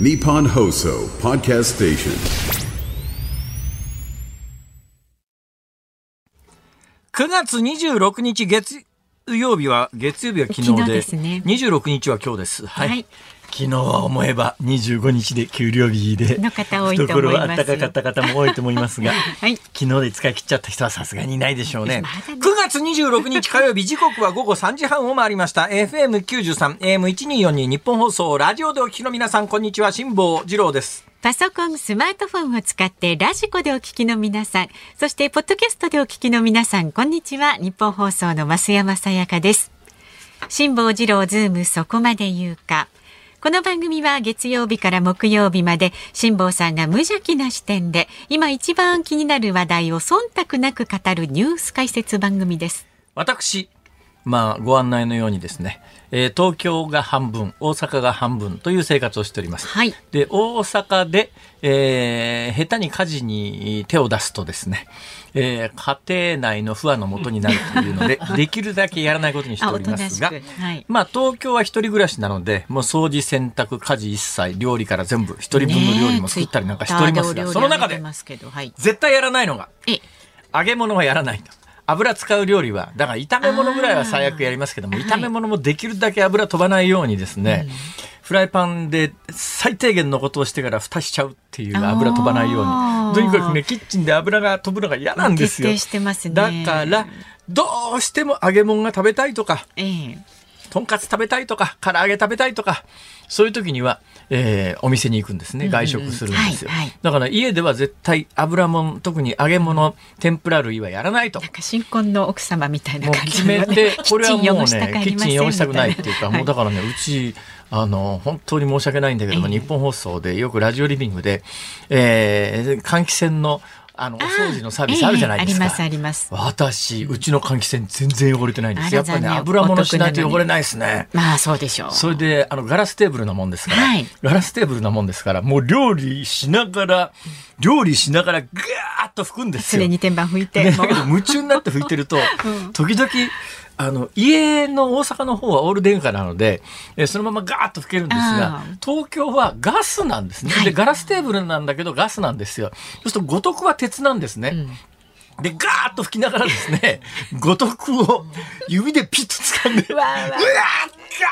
Nippon Hoso Podcast Station. 9月26日月曜日は、月曜日は昨日で、昨日ですね26日は今日です。はい。はい昨日は思えば25日で給料日で、懐は暖かかった方も多いと思いますが、はい昨日で使い切っちゃった人はさすがにいないでしょうね9月26日火曜日、時刻は午後3時半を回りました。FM93、AM1242 日本放送、ラジオでお聞きの皆さん、こんにちは、辛坊治郎です。パソコン、スマートフォンを使って radiko でお聞きの皆さん、そしてポッドキャストでお聞きの皆さん、こんにちは。ニッポン放送の増山さやかです。辛坊治郎ズームそこまで言うか。この番組は月曜日から木曜日まで辛坊さんが無邪気な視点で今一番気になる話題を忖度なく語るニュース解説番組です。私、まあ、ご案内のようにですね、えー東京が半分、大阪が半分という生活をしております。はいで、大阪で、えー下手に家事に手を出すとですね、えー家庭内の不安のもとになるというので、できるだけやらないことにしておりますがはい、まあ、東京は一人暮らしなので、もう掃除、洗濯、家事一切、料理から全部、一人分の料理も作ったりなんかしておりますが、その中で、はい。絶対やらないのが、え、揚げ物はやらないと。油使う料理は、だから炒め物ぐらいは最悪やりますけども、炒め物もできるだけ油飛ばないようにですね、フライパンで最低限のことをしてから蓋しちゃうっていう油飛ばないように。とにかくね、キッチンで油が飛ぶのが嫌なんですよ。徹底してますねだから、どうしても揚げ物が食べたいとか、ええ。とんかつ食べたいとか、唐揚げ食べたいとか、そういう時には、えーお店に行くんですね。外食するんですよ。はいはいだから家では絶対油もん、特に揚げ物、天ぷら類はやらないとなん。か新婚の奥様みたいなもう感じ決めて、これはもうね、キッチン汚汚したくないっていうか、もうだかからね、うち、あの、本当に申し訳ないんだけども、ええ日本放送でよくラジオリビングで、えー換気扇の、あの、お掃除のサービスあるじゃないですか。ありますあります。私、うちの換気扇全然汚れてないんですやっぱりね、油物しないと汚れないですね。まあそうでしょう。それで、あの、ガラステーブルなもんですから、はいガラステーブルなもんですから、もう料理しながら、料理しながら、ぐーっと拭くんですよ。常に天板拭いて。ね、もうだけど夢中になって拭いてると、時々、あの、家の大阪の方はオール電化なので、えーそのままガーッと拭けるんですがあ、東京はガスなんですね。はいで、ガラステーブルなんだけどガスなんですよ。そうすると、五徳は鉄なんですね。で、ガーッと拭きながらですね、五徳を指でピッと掴んで、うわわーガーあちち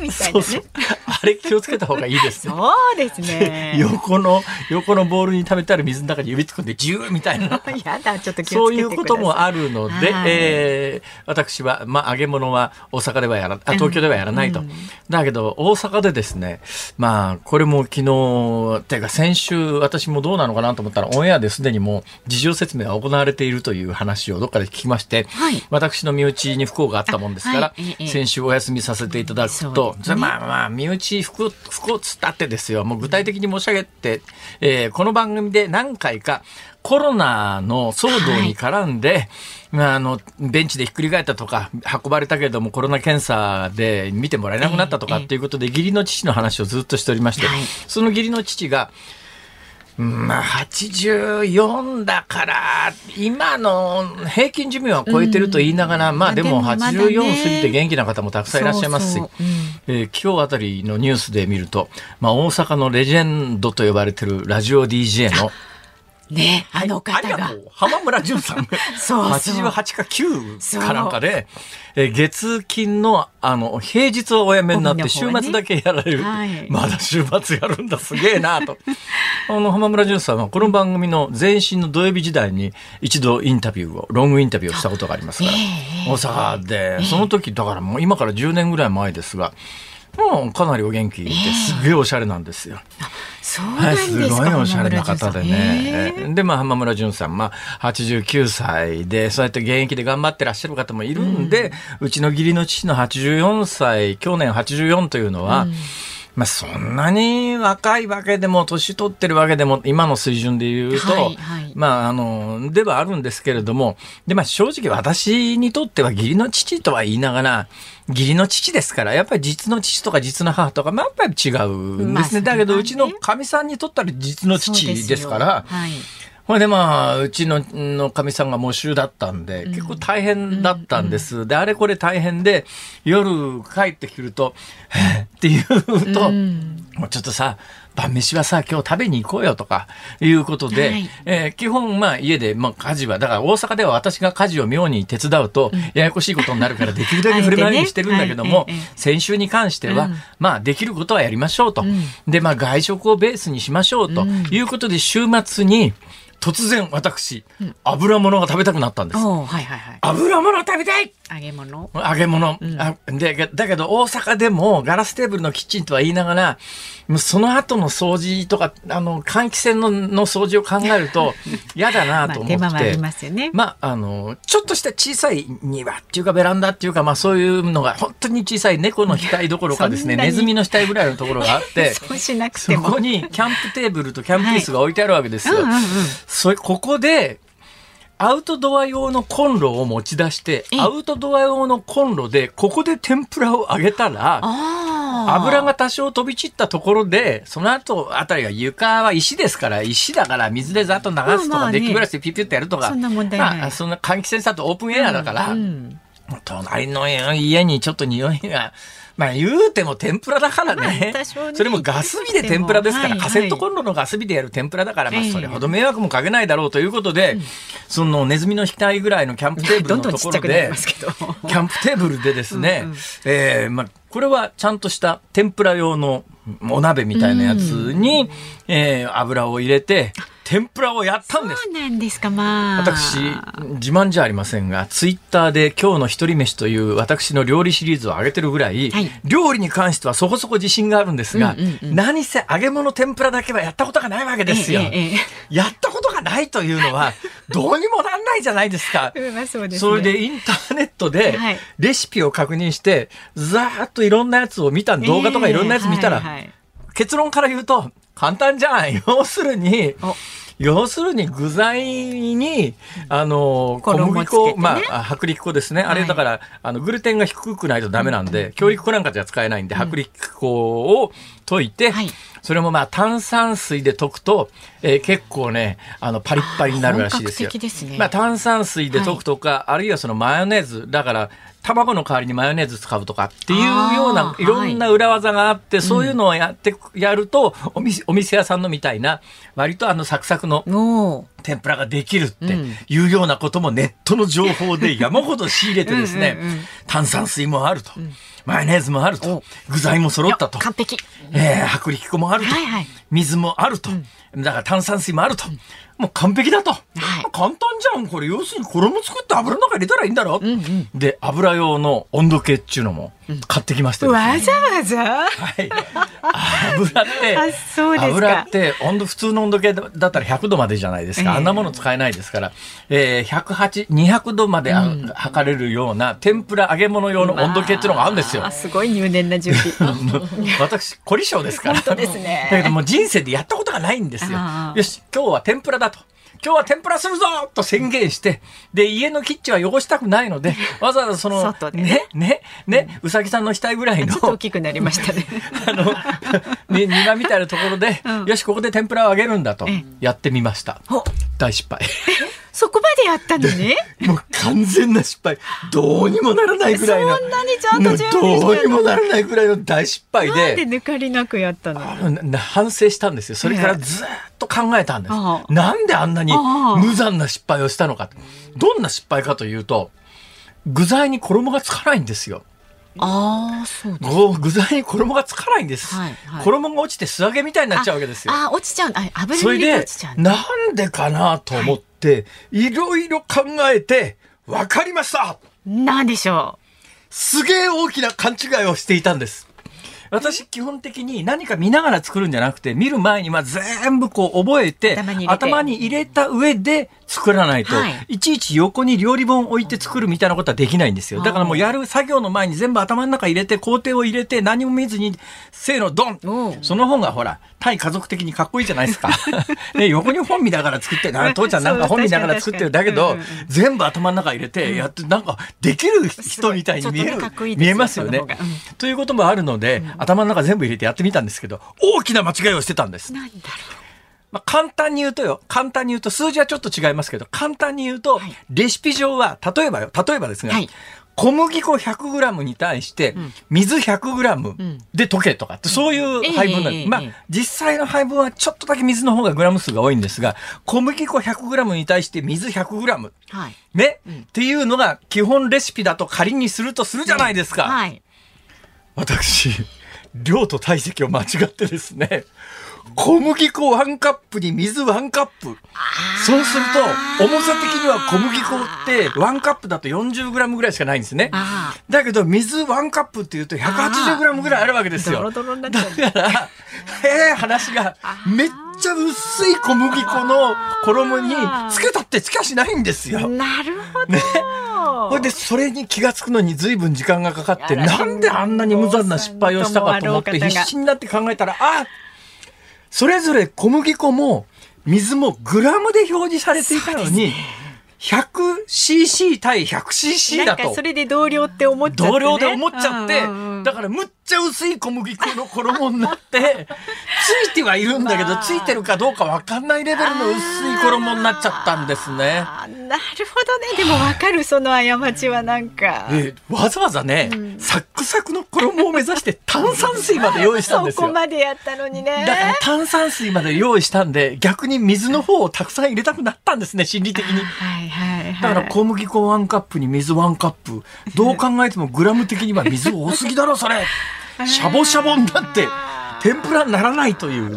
みたいなねそうそう。。あれ気をつけた方がいいですね。そうですね。横の、横のボールに溜めてある水の中に指突っ込んで、ジューみたいな。やだ、ちょっと気そういをつけてください。うこともあるので、はいえー私は、まあ、揚げ物は大阪ではやら、あ東京ではやらないと。だけど、大阪でですね、まあ、これも昨日、てか先週、私もどうなのかなと思ったら、オンエアですでにもう事情説明が行われているという話をどっかで聞きまして、はい私の身内に不幸があったもんですから、あはいええ先週お休みさせていただくと、ねまあまあ、身内不幸、不幸つったってですよ、もう具体的に申し上げて、えーこの番組で何回かコロナの騒動に絡んで、まあ、あの、ベンチでひっくり返ったとか、運ばれたけどもコロナ検査で見てもらえなくなったとかええっていうことで、義理の父の話をずっとしておりまして、はい。その義理の父が、まあ、84だから、今の平均寿命は超えてると言いながら、まあでもまあでもまだね。84過ぎて元気な方もたくさんいらっしゃいますし、そうそう。うんえー今日あたりのニュースで見ると、まあ大阪のレジェンドと呼ばれてるラジオ DJ の、ね、あのあ方がりがと。う浜村淳さん。そうそう88かそう9かなんかで、えー月金の、あの、平日はお辞めになって、週末だけやられる。はいまだ週末やるんだ、すげえなと。あの、浜村淳さんは、この番組の前身の土曜日時代に、一度インタビューを、ロングインタビューをしたことがありますから、ええ大阪で、その時、だからもう今から10年ぐらい前ですが、もうかなりお元気で、すげえおしゃれなんですよ。そうなはい、すごいおしゃれな方でね。え。で、まあ、浜村淳さん、まあ、89歳で、そうやって現役で頑張ってらっしゃる方もいるんで、うちの義理の父の84歳、去年84というのは、まあ、そんなに若いわけでも、年取ってるわけでも、今の水準で言うと、はいはいまあ、あの、ではあるんですけれども、で、まあ、正直私にとっては義理の父とは言いながら、義理の父ですから、やっぱり実の父とか実の母とか、まあ、やっぱり違うんですね。まあだけど、うちのかみさんにとったら実の父ですから、はい。ほいでまあ、うちの、のかみさんが喪主だったんで、結構大変だったんです。で、あれこれ大変で、夜帰ってくると、って言うと、もうちょっとさ、晩飯はさ、今日食べに行こうよとか、いうことで、はい。えー基本、まあ家で、まあ家事は、だから大阪では私が家事を妙に手伝うと、ややこしいことになるから、できるだけ振る舞いにしてるんだけども、ねはい。ええ。先週に関しては、うん。まあできることはやりましょうと。で、まあ外食をベースにしましょうということで、週末に、突然私、油物が食べたくなったんです。油物食べたい揚げ物？揚げ物、あでだけど大阪でもガラステーブルのキッチンとは言いながらもうその後の掃除とかあの換気扇のの掃除を考えると 嫌だなまあと思って、手間はありますよね。まあ、あの、ちょっとした小さい庭っていうかベランダっていうか、まあそういうのが本当に小さい猫の額どころか ですね、ネズミの額ぐらいのところがあって、そ。こにキャンプテーブルとキャンプ椅子が置いてあるわけですよ。うんうんうん。それ、ここで、アウトドア用のコンロを持ち出してえ、アウトドア用のコンロで、ここで天ぷらを揚げたら。油が多少飛び散ったところで、その後あたりが床は石ですから、石だから水でざっと流すとか、デッキブラシでピピュッてやるとか、そんな問題まあ、そんな換気扇さとオープンエアだから、うん。隣の家にちょっと匂いが、まあ言うても天ぷらだからね。それもガス火で天ぷらですから、カセットコンロのガス火でやる天ぷらだから、まあええそれほど迷惑もかけないだろうということで、そのネズミの額ぐらいのキャンプテーブルのところで。キャンプテーブルでですね、えーまあ、これはちゃんとした天ぷら用のお鍋みたいなやつに、えー油を入れて、天ぷらをやったんです。そうなんですか、まあ。私、自慢じゃありませんが、ツイッターで今日の一人飯という私の料理シリーズを上げてるぐらい、はい料理に関してはそこそこ自信があるんですが、うんうんうん何せ揚げ物天ぷらだけはやったことがないわけですよ。ええやったことがないというのは、どうにもなんないじゃないですか。えまあそすね。それでインターネットではいレシピを確認して、ざーっといろんなやつを見た、動画とかいろんなやつ見たら、ええはいはい。結論から言うと、簡単じゃん。要するにお、要するに具材に、あの、小麦粉、てね。まあ、薄力粉ですね。あれはいだから、あの、グルテンが低くないとダメなんで、強力粉なんかじゃ使えないんで、薄力粉を溶いて、はい。それもまあ炭酸水で溶くと、えー結構ね、あの、パリッパリになるらしいですよ。本格的ですね。まあ炭酸水で溶くとか、あるいはそのマヨネーズ、だから、卵の代わりにマヨネーズ使うとかっていうようないろんな裏技があって、そういうのをやって、やると、お店、お店屋さんのみたいな、割とあのサクサクの天ぷらができるってうん。いうようなこともネットの情報で 山ほど仕入れてですね炭酸水もあると、マヨネーズもあるとお、具材も揃ったと。完璧。えー、薄力粉もあると、水もあると、だから炭酸水もあると、もう完璧だと、簡単じゃんこれ。要するに衣作って油の中入れたらいいんだろ、で油用の温度計っていうのも買ってきましたよ、わざわざ？はい、油って油って温度普通の温度計だったら100度までじゃないですか、ええ。あんなもの使えないですから、えー、108、200度まであ、測れるような天ぷら揚げ物用の温度計っていうのがあるんですよ。あすごい入念な準備。私、凝り性ですから。本当ですね。だけどもう人生でやったことがないんですよ。よし、今日は天ぷらだと。今日は天ぷらするぞと宣言して、で、家のキッチンは汚したくないので、わざわざその、ね、ね、ね、うさぎさんの額ぐらいの大きくなりましたね。あの、ね、庭みたいなところで、うんよし、ここで天ぷらを揚げるんだとええ、やってみました。お大失敗。そこまでやったのね？もう完全な失敗。どうにもならないぐらいの。そんなにちゃんと準備どうにもならないぐらいの大失敗なんで抜かりなくやったの？反省したんですよ。それからずーっと考えたんです。なんであんなに無残な失敗をしたのか。どんな失敗かというと、具材に衣がつかないんですよ。ああ、そう具材に衣がつかないんです。はいはい衣が落ちて素揚げみたいになっちゃうわけですよ。あ、落ちちゃう。あ、油それで落ちちゃうんだ。なんでかなと思って、いろいろ考えて、わかりましたなんでしょすげえ大きな勘違いをしていたんです。私、基本的に何か見ながら作るんじゃなくて、見る前にまあ全部こう覚えて頭に入れた上で作らないと、はいい、ちいち横に料理本置いて作るみたいなことはできないんですよ。だからもうやる作業の前に全部頭の中入れて、工程を入れて、何も見ずに、せーの、ドンその方がほら、対家族的にかっこいいじゃないですか。ね、横に本見ながら作って、な父ちゃんなんか本見ながら作ってる。だけどそうんうん、全部頭の中入れて、やって、なんか、できる人みたいに見えるねいい見えますよねうん。ということもあるので、頭の中全部入れてやってみたんですけど、大きな間違いをしてたんですう。。なんだろまあ、簡単に言うとよ、簡単に言うと、数字はちょっと違いますけど、簡単に言うと、はいレシピ上は、例えばよ、例えばですが、はい小麦粉 100g に対して水 100g で溶けとかってそういう配分なんです。まあ実際の配分はちょっとだけ水の方がグラム数が多いんですが、小麦粉 100g に対して水 100g。はい。ね、っていうのが基本レシピだと仮にするとするじゃないですか。はい。私、量と体積を間違ってですね、小麦粉1カップに水1カップ。そうすると、重さ的には小麦粉って1カップだと 40g ぐらいしかないんですね。あだけど水1カップっていうと 180g ぐらいあるわけですよ。だから、へえ、話が、めっちゃ薄い小麦粉の衣につけたってつきゃしないんですよ。なるほど。ほいで、それに気がつくのに随分時間がかかって、なんであんなに無残な失敗をしたかと思って必死になって考えたら、あそれぞれ小麦粉も水もグラムで表示されていたのに、100cc 対 100cc だとなんかそ。れで同僚って思っちゃって、ね。同僚で思っちゃって、うんうんうんだからむっちゃ薄い小麦粉の衣になって、ついてはいるんだけど、ついてるかどうかわかんないレベルの薄い衣になっちゃったんですね。あーなるほどね。でもわかる、その過ちはなんか。でわざわざね、サックサクの衣を目指して炭酸水まで用意したんですそこよ。までやったのにね。だから炭酸水まで用意したんで、逆に水の方をたくさん入れたくなったんですね、心理的に。はいはいはい。だから小麦粉1カップに水1カップ。どう考えてもグラム的には水多すぎだろ、それ。しゃぼしゃぼになって、天ぷらにならないという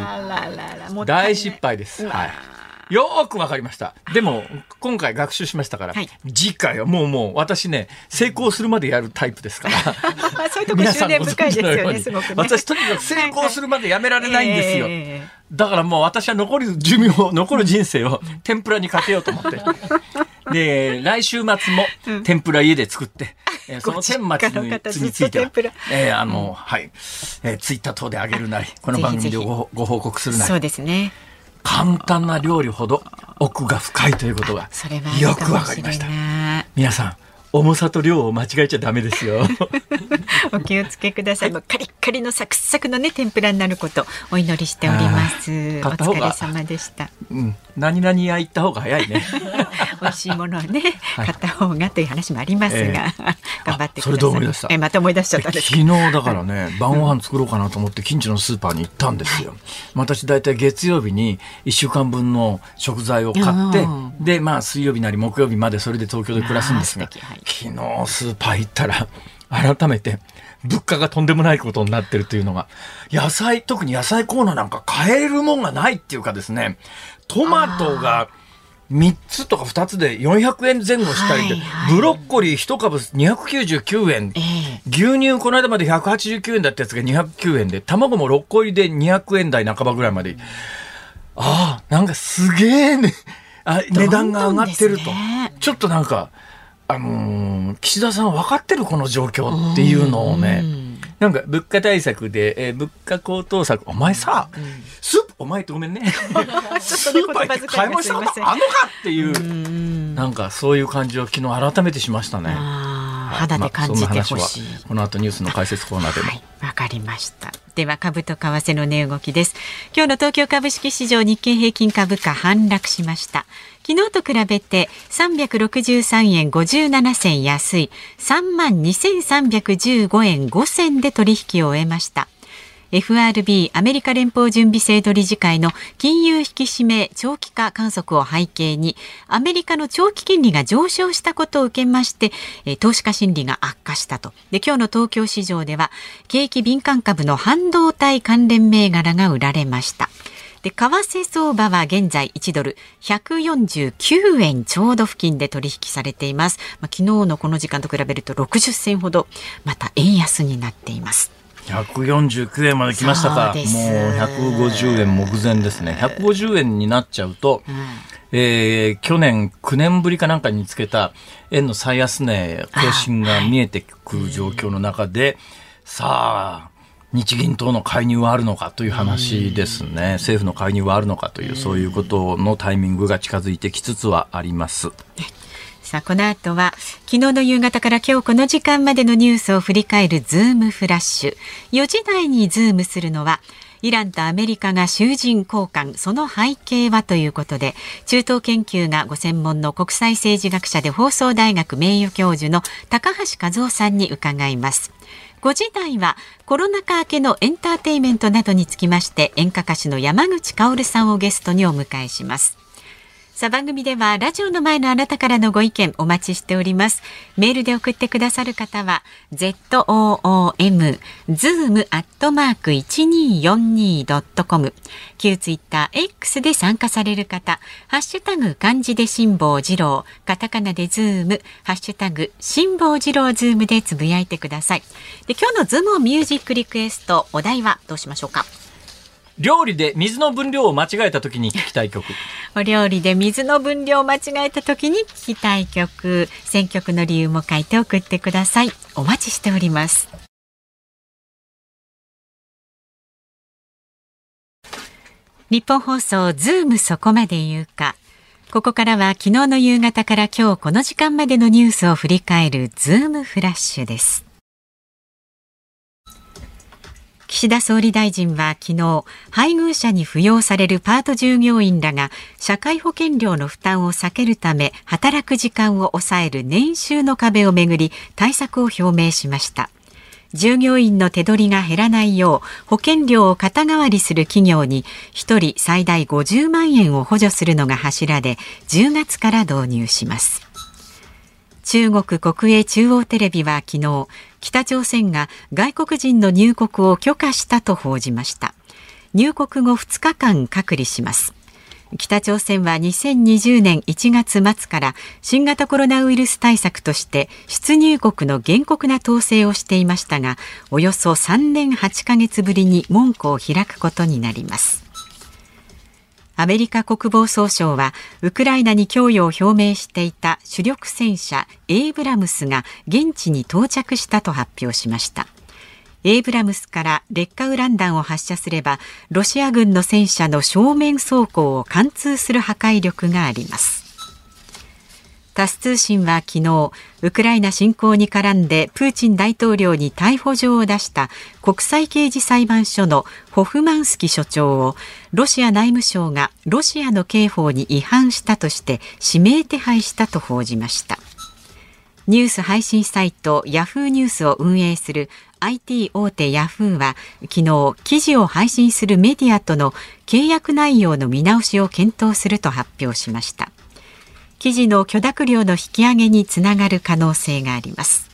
大失敗です。はい。よーくわかりました。でも、今回学習しましたから、はい次回はもうもう私ね、成功するまでやるタイプですから。そういうとこ執念深いですよね、すごくね。私とにかく成功するまでやめられないんですよ。えだからもう私は残る寿命、残る人生を天ぷらにかけようと思って。で、来週末も天ぷら家で作って、えーその天末についてはえーあの、はい、えーツイッター等であげるなり、この番組でご報告するなりそう、ですね。簡単な料理ほど奥が深いということがそれはよくわかりました。皆さん、重さと量を間違えちゃダメですよ。お気をつけください。もうカリッカリのサクサクのね天ぷらになることお祈りしております。お疲れ様でした。うん、何々屋行った方が早いね。美味しいものをね、はい買った方がという話もありますが、え 頑張ってください。あそれで思い出したえまた思い出しちゃった。昨日だからね、晩ご飯作ろうかなと思って近所のスーパーに行ったんですよ。私大体月曜日に1週間分の食材を買ってうん、で、まあ水曜日なり木曜日までそれで東京で暮らすんですが、はい昨日スーパー行ったら、改めて物価がとんでもないことになってるというのが、野菜、特に野菜コーナーなんか買えるもんがないっていうかですね、トマトが、3つとか2つで400円前後したりで、ブロッコリー1株299円、ええ。牛乳この間まで189円だったやつが209円で、卵も6個入りで200円台半ばぐらいまで。ああ、なんかすげえね、あ値段が上がってると。ちょっとなんか、あのー岸田さん分かってるこの状況っていうのをね、なんか物価対策で、えー物価高騰策、お前さ、スープ、お前ってごめんね。スーパー行って買い物したことあんのかっていう、なんかそういう感じを昨日改めてしましたね。肌で感じてほしい。まあこの後ニュースの解説コーナーでも。はい、わかりました。では株と為替の値動きです。今日の東京株式市場日経平均株価反落しました。昨日と比べて363円57銭安い3万2315円5銭で取引を終えました。FRB アメリカ連邦準備制度理事会の金融引き締め長期化観測を背景にアメリカの長期金利が上昇したことを受けまして投資家心理が悪化したとで今日の東京市場では景気敏感株の半導体関連銘柄が売られました。で、為替相場は現在1ドル149円ちょうど付近で取引されています。まあ、昨日のこの時間と比べると60銭ほどまた円安になっています。149円まで来ましたか。もう150円目前ですね。150円になっちゃうと、えー去年9年ぶりかなんかにつけた円の最安値更新が見えてくる状況の中で、さあ、日銀等の介入はあるのかという話ですね。政府の介入はあるのかという、そういうことのタイミングが近づいてきつつはあります。さあ、この後は、昨日の夕方から今日この時間までのニュースを振り返るズームフラッシュ。4時台にズームするのは、イランとアメリカが囚人交換、その背景はということで、中東研究がご専門の国際政治学者で放送大学名誉教授の高橋和夫さんに伺います。5時台はコロナ禍明けのエンターテイメントなどにつきまして演歌歌手の山口薫さんをゲストにお迎えします。さあ番組ではラジオの前のあなたからのご意見お待ちしております。メールで送ってくださる方は zoom zoom アットマーク 1242.com 旧ツイッター X で参加される方、ハッシュタグ漢字で辛坊治郎、カタカナでズーム、ハッシュタグ辛坊治郎ズームでつぶやいてください。で今日のズームミュージックリクエストお題はどうしましょうか？料理で水の分量を間違えた時に聞きたい曲。お料理で水の分量を間違えた時に聞きたい曲。選曲の理由も書いて送ってください。お待ちしております。ニッポン放送ズームそこまで言うか。ここからは昨日の夕方から今日この時間までのニュースを振り返るズームフラッシュです。岸田総理大臣は昨日配偶者に扶養されるパート従業員らが社会保険料の負担を避けるため働く時間を抑える年収の壁をめぐり対策を表明しました。従業員の手取りが減らないよう保険料を肩代わりする企業に1人最大50万円を補助するのが柱で10月から導入します。中国国営中央テレビは昨日北朝鮮が外国人の入国を許可したと報じました。入国後2日間隔離します。北朝鮮は2020年1月末から新型コロナウイルス対策として出入国の厳酷な統制をしていましたがおよそ3年8ヶ月ぶりに門戸を開くことになります。アメリカ国防総省はウクライナに供与を表明していた主力戦車エイブラムスが現地に到着したと発表しました。エイブラムスから劣化ウラン弾を発射すればロシア軍の戦車の正面走行を貫通する破壊力があります。タス通信は昨日ウクライナ侵攻に絡んでプーチン大統領に逮捕状を出した国際刑事裁判所のホフマンスキ所長をロシア内務省がロシアの刑法に違反したとして指名手配したと報じました。ニュース配信サイトヤフーニュースを運営する IT 大手ヤフーは昨日記事を配信するメディアとの契約内容の見直しを検討すると発表しました。記事の許諾料の引き上げにつながる可能性があります。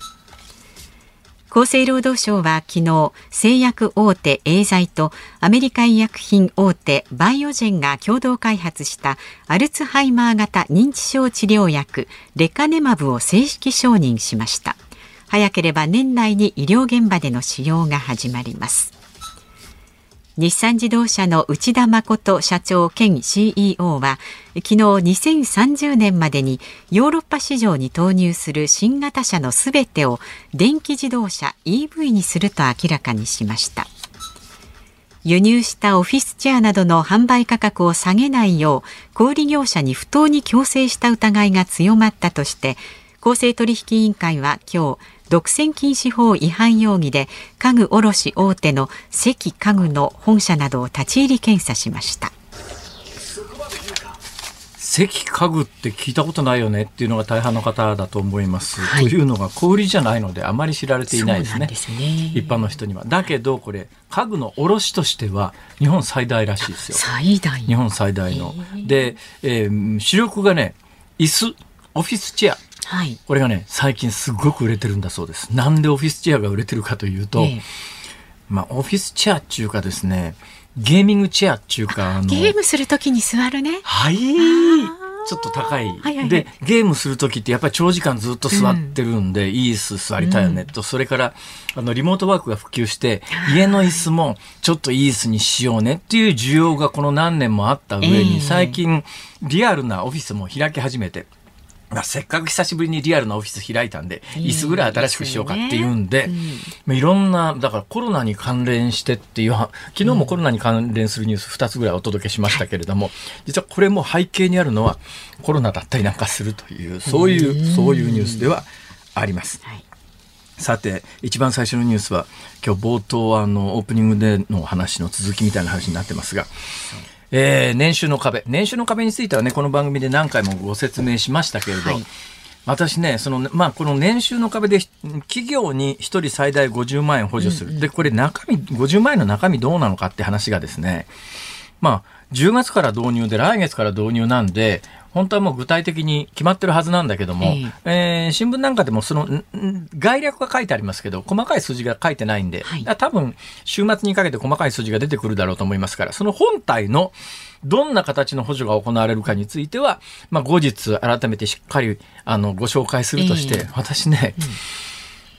厚生労働省は昨日製薬大手エーザイとアメリカ医薬品大手バイオジェンが共同開発したアルツハイマー型認知症治療薬レカネマブを正式承認しました。早ければ年内に医療現場での使用が始まります。日産自動車の内田誠社長兼 CEO は昨日2030年までにヨーロッパ市場に投入する新型車のすべてを電気自動車 EV にすると明らかにしました。輸入したオフィスチェアなどの販売価格を下げないよう小売業者に不当に強制した疑いが強まったとして公正取引委員会は今日独占禁止法違反容疑で家具卸大手の関家具の本社などを立ち入り検査しました。関家具って聞いたことないよねっていうのが大半の方だと思います、はい、というのが小売りじゃないのであまり知られていないですね、ね、一般の人には。だけどこれ家具の卸としては日本最大らしいですよ。最大。日本最大の。で、えー、主力がね椅子オフィスチェア。はい、これがね最近すごく売れてるんだそうです。なんでオフィスチェアが売れてるかというと、ええ、まあオフィスチェアっていうかですねゲーミングチェアっていうかゲームするときに座るね。はい。ちょっと高い。はいはいはい、で、ゲームする時ってやっぱり長時間ずっと座ってるんで、うん、いい椅子座りたいよね。と、それから、あの、リモートワークが普及して、家の椅子もちょっといい椅子にしようねっていう需要がこの何年もあった上に、最近、リアルなオフィスも開き始めて、まあ、せっかく久しぶりにリアルなオフィス開いたんで、椅子ぐらい新しくしようかっていうんで、まあいろんな、だからコロナに関連してっていう、昨日もコロナに関連するニュース2つぐらいお届けしましたけれども、実はこれも背景にあるのはコロナだったりなんかするという、そういう、そういうニュースではあります。はい。さて一番最初のニュースは今日冒頭あのオープニングでの話の続きみたいな話になってますが、えー年収の壁。年収の壁についてはねこの番組で何回もご説明しましたけれど、はい。私ねその、まあ、この年収の壁でひ企業に1人最大50万円補助する、でこれ中身50万円の中身どうなのかって話がですねまあ、10月から導入で、来月から導入なんで、本当はもう具体的に決まってるはずなんだけども、えー新聞なんかでもその、んん概略が書いてありますけど、細かい数字が書いてないんで、はい。多分、週末にかけて細かい数字が出てくるだろうと思いますから、その本体のどんな形の補助が行われるかについては、まあ、後日改めてしっかりあのご紹介するとして、ええ。私ね、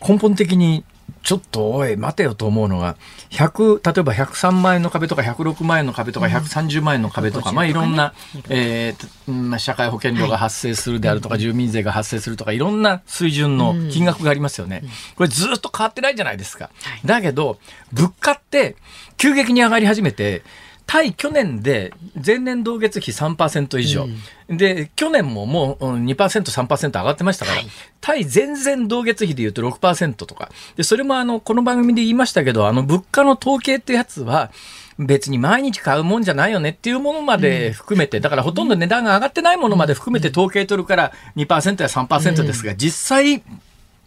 根本的にちょっとおい待てよと思うのが100例えば103万円の壁とか106万円の壁とか130万円の壁とか、まあいろんな、えー社会保険料が発生するであるとか、住民税が発生するとかいろんな水準の金額がありますよね。これずっと変わってないじゃないですか。だけど物価って急激に上がり始めて対去年で前年同月比3%以上、で去年ももううん2%、3%上がってましたから、対前々同月比でいうと6%とか。でそれもあのこの番組で言いましたけどあの物価の統計ってやつは別に毎日買うもんじゃないよねっていうものまで含めて、だからほとんど値段が上がってないものまで含めて統計取るから2%や3%ですが、実際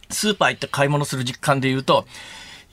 スーパー行って買い物する実感で言うと、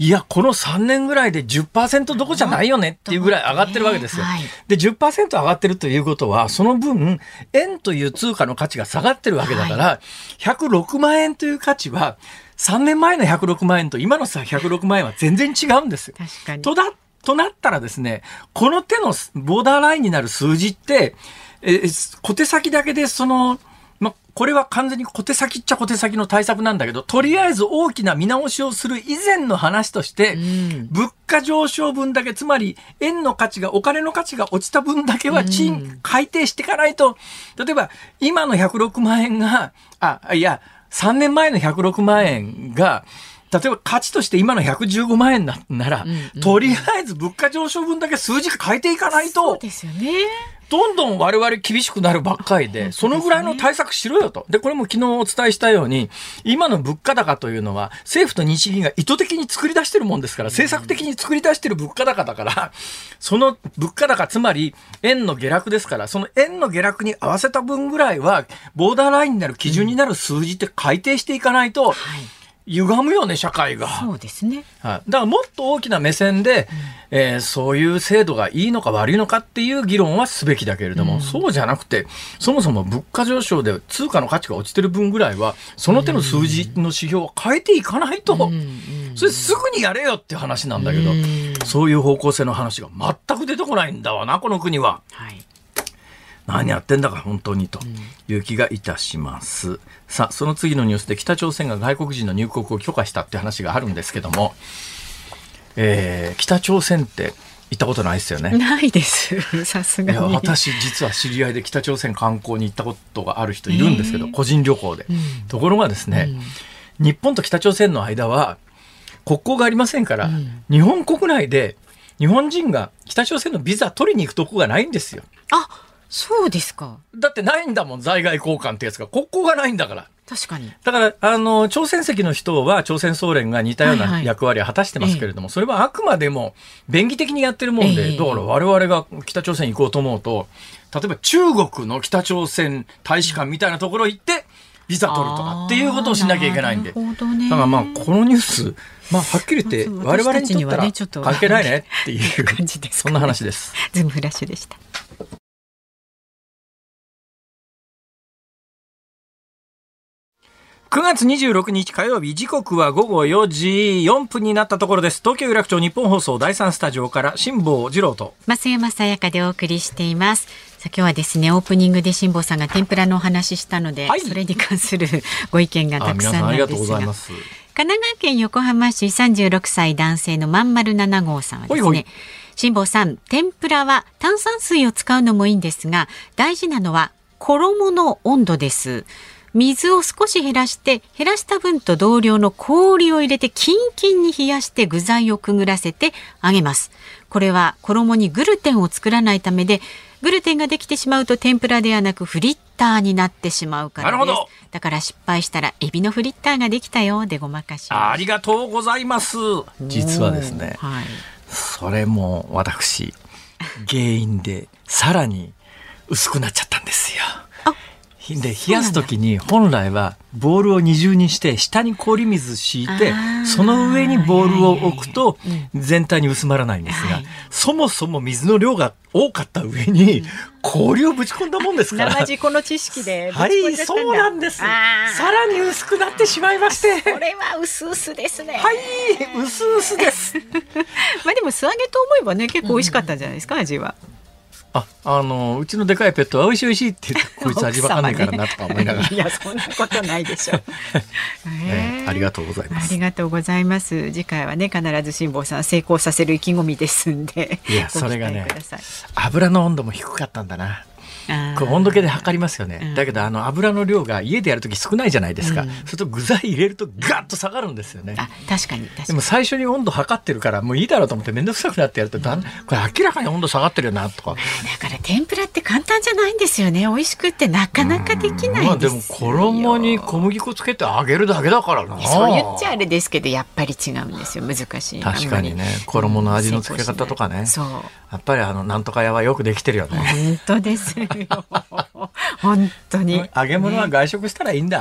いや、この3年ぐらいで10%どこじゃないよねっていうぐらい上がってるわけですよ。はいで、10%上がってるということは、その分、円という通貨の価値が下がってるわけだから、106万円という価値は、3年前の106万円と今のさ106万円は全然違うんですよ。確かにとだ、となったらですね、この手のボーダーラインになる数字って、えー小手先だけでその、ま、これは完全に小手先っちゃ小手先の対策なんだけど、とりあえず大きな見直しをする以前の話として、物価上昇分だけ、つまり円の価値が、お金の価値が落ちた分だけは賃、改定していかないと、例えば今の106万円が、あ、いや、3年前の106万円が、例えば価値として今の115万円ななら、とりあえず物価上昇分だけ数字変えていかないとそう、ですよね。どんどん我々厳しくなるばっかりで、そのぐらいの対策しろよと。で、これも昨日お伝えしたように、今の物価高というのは、政府と日銀が意図的に作り出してるもんですから、政策的に作り出してる物価高だから、その物価高、つまり円の下落ですから、その円の下落に合わせた分ぐらいは、ボーダーラインになる基準になる数字って改定していかないと、歪むよね、社会が。そうですね。はい、だからもっと大きな目線で、えーそういう制度がいいのか悪いのかっていう議論はすべきだけれども、そうじゃなくてそもそも物価上昇で通貨の価値が落ちてる分ぐらいはその手の数字の指標を変えていかないと、それすぐにやれよっていう話なんだけど、そういう方向性の話が全く出てこないんだわなこの国は。はい。何やってんだか本当にという気がいたします。さあ、その次のニュースで北朝鮮が外国人の入国を許可したって話があるんですけども、えー北朝鮮って行ったことないですよね。ないです。さすがに。私実は知り合いで北朝鮮観光に行ったことがある人いるんですけど、えー個人旅行で、ところがですね、日本と北朝鮮の間は国交がありませんから、日本国内で日本人が北朝鮮のビザ取りに行くとこがないんですよ。あ、そうですか。だってないんだもん、在外交換ってやつが。国交がないんだから。確かに。だから、あの、朝鮮籍の人は朝鮮総連が似たようはいはない役割を果たしてますけれども、それはあくまでも便宜的にやってるもんで、ええだから我々が北朝鮮行こうと思うと、例えば中国の北朝鮮大使館みたいなところ行って、ビザ取るとかっていうことをしなきゃいけないんで。あーなるほどねだからまあ、このニュース、まあ、はっきり言って、我々にとったらはねちょっと関係ないねっていう、感じですそんな話です。ズームフラッシュでした。9月26日火曜日時刻は午後4時4分になったところです。東京有楽町日本放送第3スタジオから辛坊治郎と。増山さやかでお送りしています。さあ今日はですねオープニングで辛坊さんが天ぷらのお話ししたので、はい。それに関するご意見がたくさんなんあ皆さんありがとうですがございます。神奈川県横浜市36歳男性のまんまる7号さんはですねほいほい。辛坊さん天ぷらは炭酸水を使うのもいいんですが大事なのは衣の温度です水を少し減らして減らした分と同量の氷を入れてキンキンに冷やして具材をくぐらせて揚げます。これは衣にグルテンを作らないためでグルテンができてしまうと天ぷらではなくフリッターになってしまうからです。なるほど。だから失敗したらエビのフリッターができたよでごまかしありがとうございます。実はですねはい、それも私原因でさらに薄くなっちゃったんですよ。あで冷やす時に本来はボールを二重にして下に氷水敷いてその上にボールを置くと全体に薄まらないんですが、はいそもそも水の量が多かった上に氷をぶち込んだもんですから。生地この知識でぶはい、そうなんです。さらに薄くなってしまいまして。これは薄々ですね。はい、薄々です。まあでも素揚げと思えばね結構美味しかったんじゃないですか、味は。あ、あのうちのでかいペットは美味しい美味しいって言って こいつ味わかんないからなとか思いながら。いやそんなことないでしょう。えーありがとうございますあり。がとうございます。次回はね必ず辛坊さん成功させる意気込みですんで。いやそれがね油の温度も低かったんだな。これ温度計で測りますよね、うん。だけどあの油の量が家でやるとき少ないじゃないですか、うん。そうすると具材入れるとガッと下がるんですよね。あ確かに確かに。でも。最初に温度測ってるからもういいだろうと思って面倒くさくなってやるとだんこれ明らかに温度下がってるよなとか。だから天ぷらって簡単じゃないんですよね。美味しくってなかなかできないまあでも。衣に小麦粉つけて揚げるだけだからな。そう言っちゃあれですけどやっぱり違うんですよ。難しい。確かにね。衣の味の付け方とかね。そう。やっぱりあのなんとか屋はよくできてるよね。本当です。よ。本当に。揚げ物は外食したらいいんだ、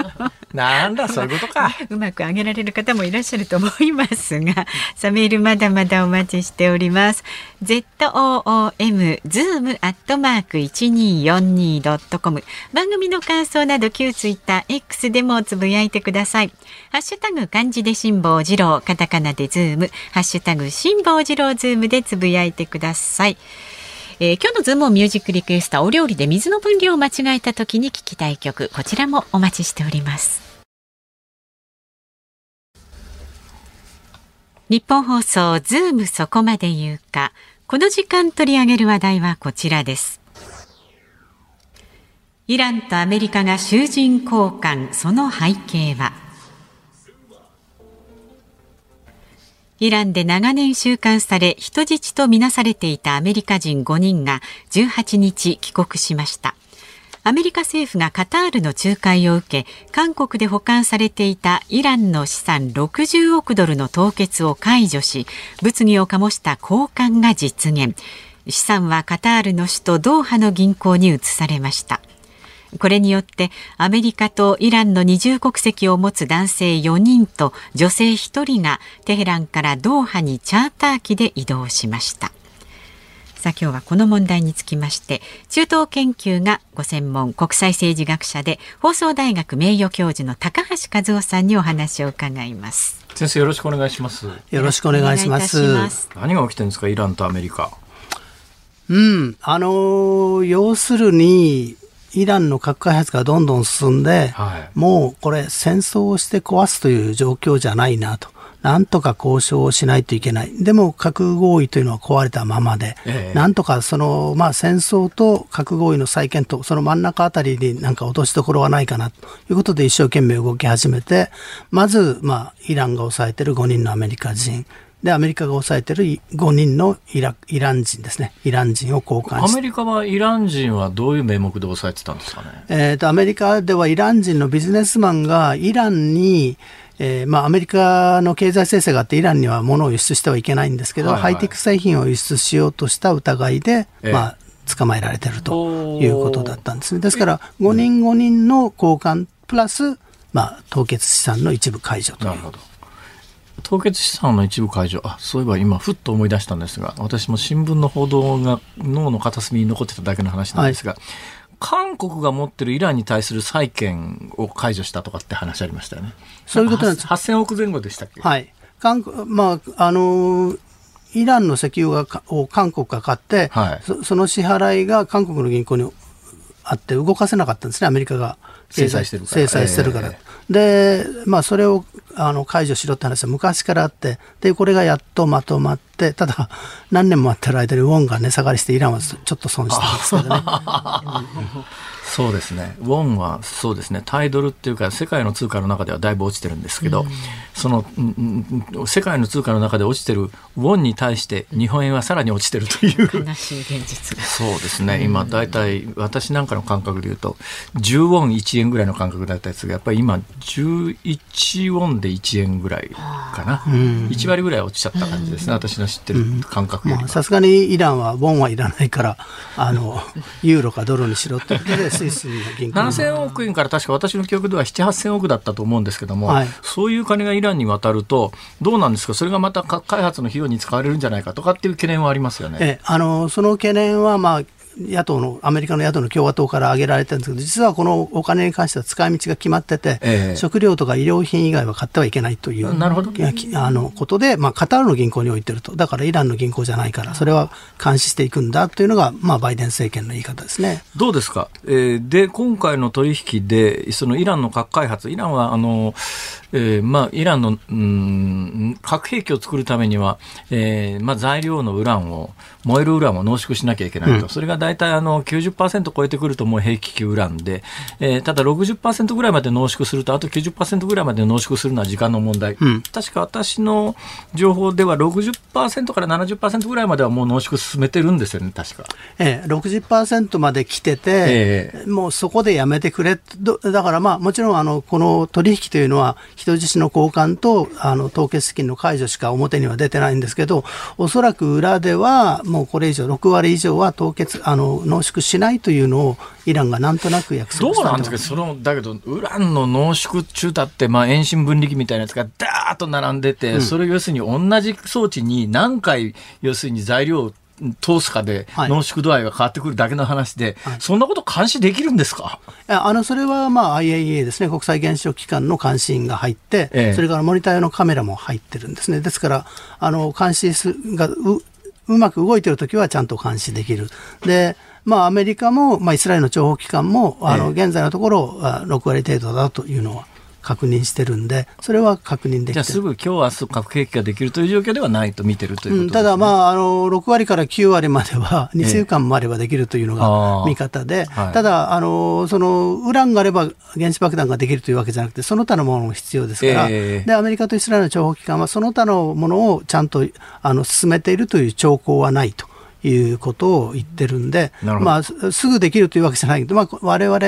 なんだそういうことかうまく揚げられる方もいらっしゃると思いますが、さあメールまだまだお待ちしております。z o o m zoom アットマーク一二四二ドットコム番組の感想など旧ツイッター X でもつぶやいてください。ハッシュタグ漢字で辛坊治郎、カタカナでズーム、ハッシュタグ辛坊治郎ズームでつぶやいてください。えー今日のズームミュージックリクエストお料理で水の分量を間違えた時に聞きたい曲こちらもお待ちしております。ニッポン放送ズームそこまで言うか。この時間取り上げる話題はこちらです。イランとアメリカが囚人交換その背景は？イランで長年収監され人質とみなされていたアメリカ人5人が18日帰国しました。アメリカ政府がカタールの仲介を受け韓国で保管されていたイランの資産60億ドルの凍結を解除し物議を醸した交換が実現。資産はカタールの首都ドーハの銀行に移されました。これによってアメリカとイランの二重国籍を持つ男性4人と女性1人がテヘランからドーハにチャーター機で移動しました。さあ今日はこの問題につきまして中東研究がご専門国際政治学者で放送大学名誉教授の高橋和夫さんにお話を伺います。先生よろしくお願いしますよろしくお願いします。何が起きてるんですかイランとアメリカうん、あのー要するに、イランの核開発がどんどん進んで、はい。もうこれ戦争をして壊すという状況じゃないなと。なんとか交渉をしないといけない。でも核合意というのは壊れたままで、ええ。なんとかその、まあ戦争と核合意の再建と、その真ん中あたりになんか落としどころはないかなと。いうことで一生懸命動き始めて、まず、まあイランが抑えてる5人のアメリカ人、で、アメリカが抑えてる5人のイライラン人ですね。イラン人を交換アメリカはイラン人はどういう名目で抑えてたんですかね？えーとアメリカではイラン人のビジネスマンがイランに、えーまあ、アメリカの経済制裁があってイランには物を輸出してはいけないんですけど、はいはい。ハイテク製品を輸出しようとした疑いで、ええ。まあ、捕まえられてるということだったんですね。ですから5人5人の交換プラス、まあ、凍結資産の一部解除という。なるほど凍結資産の一部解除。あそういえば今ふっと思い出したんですが私も新聞の報道が脳の片隅に残ってただけの話なんですが、韓国が持ってるイランに対する債権を解除したとかって話ありましたよね。そういうことなんです。8000億前後でしたっけ、はい。韓国、まあ、あのーイランの石油がかを韓国が買って、はい。そその支払いが韓国の銀行にあって動かせなかったんですね、アメリカが制裁してるから。制裁してるから。えで、まあ、それをあの解除しろって話は昔からあって、で、これがやっとまとまって、ただ、何年もあってる間にウォンが値下がりして、イランはちょっと損したんですけどね。そうですね、ウォンはそうですね、タイドルっていうか、世界の通貨の中ではだいぶ落ちてるんですけど、その、うんうん世界の通貨の中で落ちてるウォンに対して、日本円はさらに落ちてるという。悲しい現実が。そうですね、今、大体、私なんかの感覚で言うと、10ウォン1円ぐらいの感覚だったやつが、やっぱり今、11ウォンで1円ぐらいかな、1割ぐらい落ちちゃった感じですね、私の知ってる感覚よ。さすがにイランはウォンはいらないから、あの、ユーロかドルにしろってことで、スイスの銀行に7000億円から確か私の記憶では7、8000億だったと思うんですけども、はい。そういう金がイランに渡ると、どうなんですか、それがまた核開発の費用に使われるんじゃないかとかっていう懸念はありますよね。ええ、あのその懸念は、まあ、野党のアメリカの野党の共和党から挙げられてるんですけど実はこのお金に関しては使い道が決まってて、ええ。食料とか医療品以外は買ってはいけないというなるほど。あのことで、まあ、カタールの銀行に置いてると。だからイランの銀行じゃないからそれは監視していくんだというのが、まあ、バイデン政権の言い方ですね。どうですか、えーで、今回の取引で、そのイランの核開発、イランは、あの、えーまあ、イランの、うん、核兵器を作るためには、えーまあ、材料のウランを、燃えるウランを濃縮しなきゃいけないと。それが大体、あの、90%超えてくるともう兵器級ウランで、えーただ60%ぐらいまで濃縮すると、あと90%ぐらいまで濃縮するのは時間の問題。確か私の情報では60%から70%ぐらいまではもう濃縮進めてるんですよね、確か。ええ、60%まで来てて、えもうそこでやめてくれどだからまあもちろんあのこの取引というのは人質の交換とあの凍結金の解除しか表には出てないんですけどおそらく裏ではもうこれ以上6割以上は凍結あの濃縮しないというのをイランがなんとなく約ど束したうなんですか、そのだけど、ウランの濃縮中だって、まあ、遠心分離機みたいなやつがダーッと並んでて、それを要するに同じ装置に何回、要するに材料を通すかではい。濃縮度合いが変わってくるだけの話で、そんなこと監視できるんですか？あのそれはまあ IAEA ですね、国際原子力機関の監視員が入って、ええ。それからモニター用のカメラも入ってるんですね、ですから、あの監視すがううまく動いてるときはちゃんと監視できる。でまあ、アメリカも、まあ、イスラエルの諜報機関も、あのえ現在のところ、あ6割程度だというのは確認してるんで、それは確認できてる。じゃあすぐ今日明日核兵器ができるという状況ではないと見てるということうん、ただ、まあ、あの6割から9割までは2週間もあればできるというのあがー見方で、はい。ただあの、そのウランがあれば原子爆弾ができるというわけじゃなくて、その他のものも必要ですから、ええ。でアメリカとイスラエルの諜報機関は、その他のものをちゃんとあの進めているという兆候はないと。いうことを言ってるんで、まあ、すすぐできるというわけじゃないけど、まあ、我々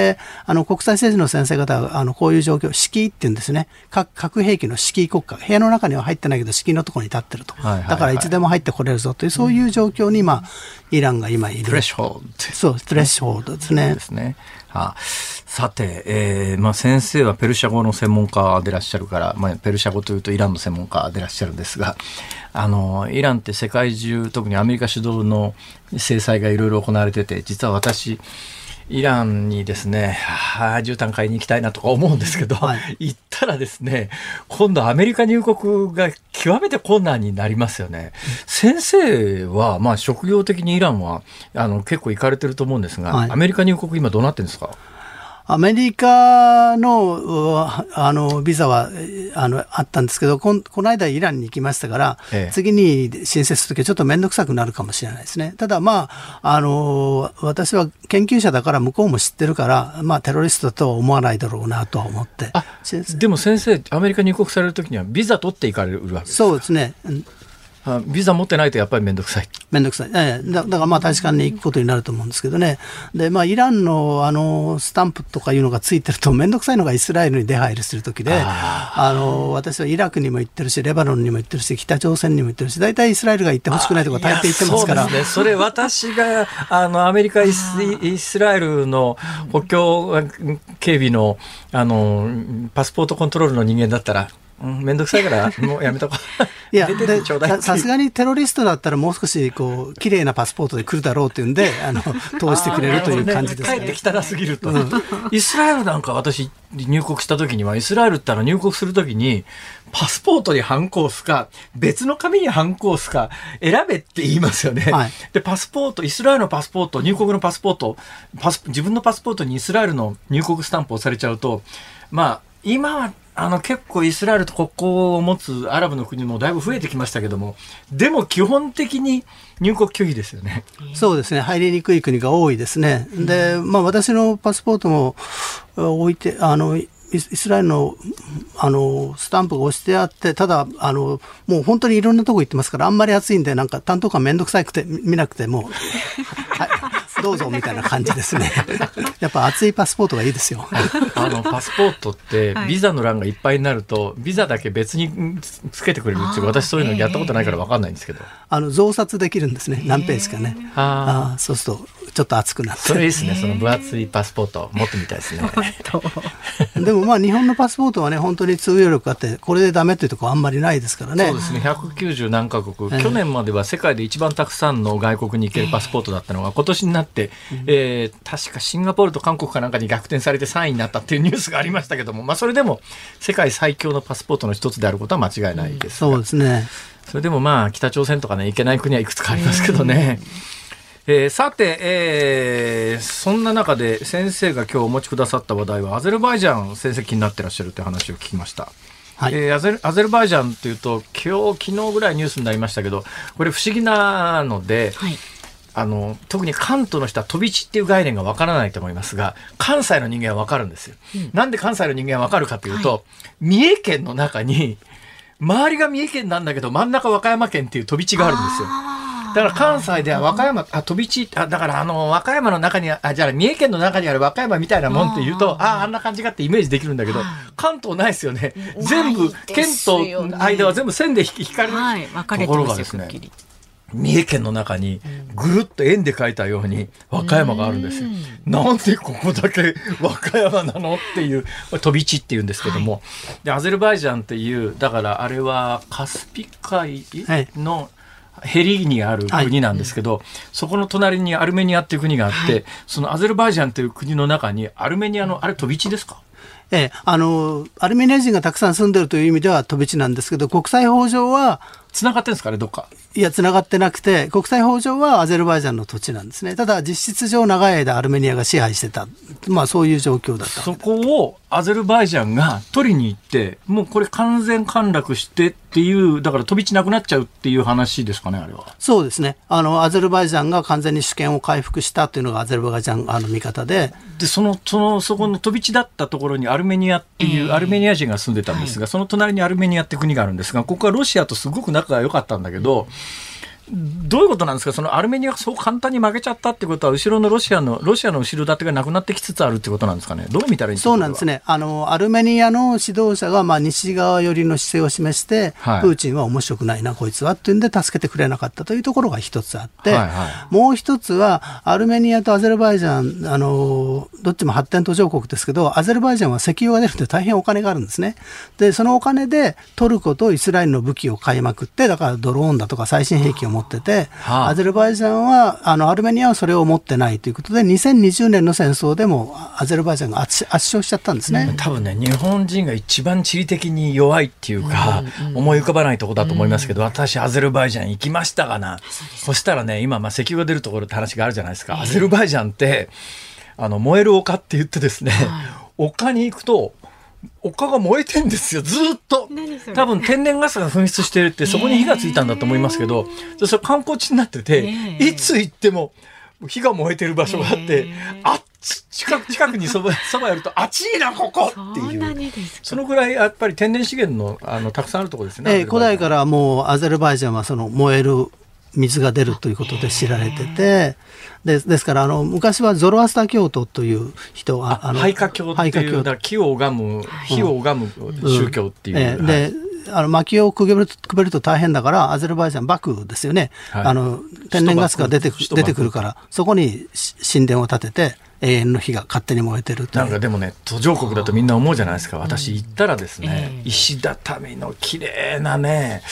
あの国際政治の先生方はあのこういう状況、敷居っていうんですね、核核兵器の敷居国家、部屋の中には入ってないけど、敷居のところに立ってると、はいはいはいだからいつでも入ってこれるぞという、そういう状況に今、イランが今いる。フレッシュホールドそう、レッシュホールドですねで。すね。はあ、さて、えーまあ、先生はペルシャ語の専門家でいらっしゃるから、まあ、ペルシャ語というとイランの専門家でいらっしゃるんですがあのイランって世界中特にアメリカ主導の制裁がいろいろ行われてて実は私イランにですね、はあ、絨毯買いに行きたいなとか思うんですけど、はい。行ったらですね、今度アメリカ入国が極めて困難になりますよね。先生は、まあ職業的にイランはあの結構行かれてると思うんですが、はい。アメリカ入国今どうなってるんですか？アメリカのあのビザはえあのあったんですけどこん、この間イランに行きましたから、ええ次に申請するときはちょっと面倒くさくなるかもしれないですね。ただ、まあ、あの私は研究者だから向こうも知ってるから、まあ、テロリストとは思わないだろうなとは思って。でも先生、アメリカ入国されるときにはビザ取って行かれるわけですそうですね。うんあビザ持ってないとやっぱり面倒くさい。めんどくさい。ええだだからまあ大使館に行くことになると思うんですけどね。で、まあイランのあのスタンプとかいうのがついてるとめんどくさいのがイスラエルに出入りするときで、あの、私はイラクにも行ってるし、レバノンにも行ってるし、北朝鮮にも行ってるし、大体イスラエルが行ってほしくないとか大抵言ってますから。そうですね。それ私が、あの、アメリカイス、イスラエルの国境警備の、あの、パスポートコントロールの人間だったら、うん、めんどくさいから、もうやめとこう。いや、ささすがにテロリストだったらもう少し、こう、綺麗なパスポートで来るだろうっていうんで、あの、通してくれるという感じですね。帰って汚すぎると。イスラエルなんか私入国した時には、イスラエルってあの入国する時に、パスポートに反抗すか、別の紙に反抗すか、選べって言いますよね。はいで、パスポート、イスラエルのパスポート、入国のパスポート、パス自分のパスポートにイスラエルの入国スタンプをされちゃうと、まあ、今は、あの結構イスラエルと国交を持つアラブの国もだいぶ増えてきましたけども、でも基本的に入国拒否ですよね。そうですね。入りにくい国が多いですね。で、まあ私のパスポートも置いて、あの、イイスラエルのあのスタンプが押してあって、ただあの、もう本当にいろんなとこ行ってますから、あんまり暑いんで、なんか担当官めんどくさくて見なくても、はい、どうぞみたいな感じですね。やっぱ熱いパスポートがいいですよ。あのパスポートってはい。ビザの欄がいっぱいになるとビザだけ別にんつつけてくれるっていう私そういうのやったことないから分かんないんですけど、あの増刷できるんですね。何ページかね。あああそうするとちょっと熱くなっそれいいて。ですね。その分厚いパスポート持ってみたいですね。でもまあ日本のパスポートはね本当に通用力あってこれでダメっていうところあんまりないですからね。そうですね。190何カ国、ええ去年までは世界で一番たくさんの外国に行けるパスポートだったのが今年になって、えー確かシンガポールと韓国かなんかに逆転されて3位になったっていうニュースがありましたけども、まあ、それでも世界最強のパスポートの一つであることは間違いないですがそうですね。それでもまあ北朝鮮とかね行けない国はいくつかありますけどね。えーさて、えーそんな中で先生が今日お持ちくださった話題はアゼルバイジャン先生気になってらっしゃるって話を聞きました。はいえーアゼルアゼルバイジャンっていうと今日昨日ぐらいニュースになりましたけどこれ不思議なので、はい。あの特に関東の人は飛び地っていう概念がわからないと思いますが関西の人間はわかるんですよ。なんで関西の人間はわかるかというと、三重県の中に周りが三重県なんだけど真ん中和歌山県っていう飛び地があるんですよ。だから関西では和歌山、あ、飛び地、あ、だからあの、和歌山の中にあ、あじゃあ三重県の中にある和歌山みたいなもんって言うと、ああ、あんな感じかってイメージできるんだけど、関東ないですよね。全部、県と間は全部線で引かれる。はい。ところがですね。三重県の中にぐるっと円で書いたように和歌山があるんですよ。なんでここだけ和歌山なのっていう飛び地っていうんですけども、でアゼルバイジャンっていうだからあれはカスピ海はいのヘリにある国なんですけど、そこの隣にアルメニアっていう国があって、そのアゼルバイジャンっていう国の中にアルメニアのあれ飛び地ですか？ええ、あの、アルメニア人がたくさん住んでるという意味では飛び地なんですけど、国際法上は、繋がってんですかねどっか？いや、繋がってなくて、国際法上はアゼルバイジャンの土地なんですね。ただ、実質上長い間アルメニアが支配してた。まあ、そういう状況だった。そこをアゼルバイジャンが取りに行って、もうこれ完全陥落してっていう、だから飛び地なくなっちゃうっていう話ですかね、あれは。そうですね。あの、アゼルバイジャンが完全に主権を回復したというのがアゼルバイジャンあの見方で、で、その、その、そこの飛び地だったところにアルメニアっていう、アルメニア人が住んでたんですが、その隣にアルメニアって国があるんですが、ここはロシアとすごく仲が良かったんだけど、どういうことなんですか？そのアルメニアがそう簡単に負けちゃったってことは、後ろのロシアの、ロシアの後ろ盾がなくなってきつつあるってことなんですかね？どう見たらいいんですかそうなんですね。あの、アルメニアの指導者が、まあ、西側寄りの姿勢を示して、はい。プーチンは面白くないな、こいつは、っていうんで助けてくれなかったというところが一つあって、はいはもう一つは、アルメニアとアゼルバイジャン、あの、どっちも発展途上国ですけど、アゼルバイジャンは石油が出るんで大変お金があるんですね。で、そのお金でトルコとイスラエルの武器を買いまくって、だからドローンだとか最新兵器を持ってて、はあ。アゼルバイジャンは、あの、アルメニアはそれを持ってないということで、2020年の戦争でもアゼルバイジャンが圧圧勝しちゃったんですね。多分ね日本人が一番地理的に弱いっていうか、思い浮かばないとこだと思いますけど、私アゼルバイジャン行きましたがな？そしたらね今まあ石油が出るところって話があるじゃないですか、アゼルバイジャンってあの燃える丘って言ってですね、丘に行くと丘が燃えてんですよ。ずーっと。多分天然ガスが噴出してるってそこに火がついたんだと思いますけど、でそれ観光地になってて、ええ。いつ行っても火が燃えてる場所があって、ええあっち近く近くにそば そばやると暑いなここ！ってそんないう。にですか。そのぐらいやっぱり天然資源のあのたくさんあるところですね。えー古代からもうアゼルバイジャンはその燃える水が出るということで知られてて、でですからあの昔はゾロアスター教徒という人はあ廃家教っていうだ木を拝む火を拝む宗教っていう。えーで、あの薪をくべるくべると大変だからアゼルバイジャン幕府ですよね、はい。あの天然ガスが出て出てくるからそこにし神殿を建てて永遠の火が勝手に燃えてるなんかでもね途上国だとみんな思うじゃないですか。私行ったらですね、ええ。石畳の綺麗なね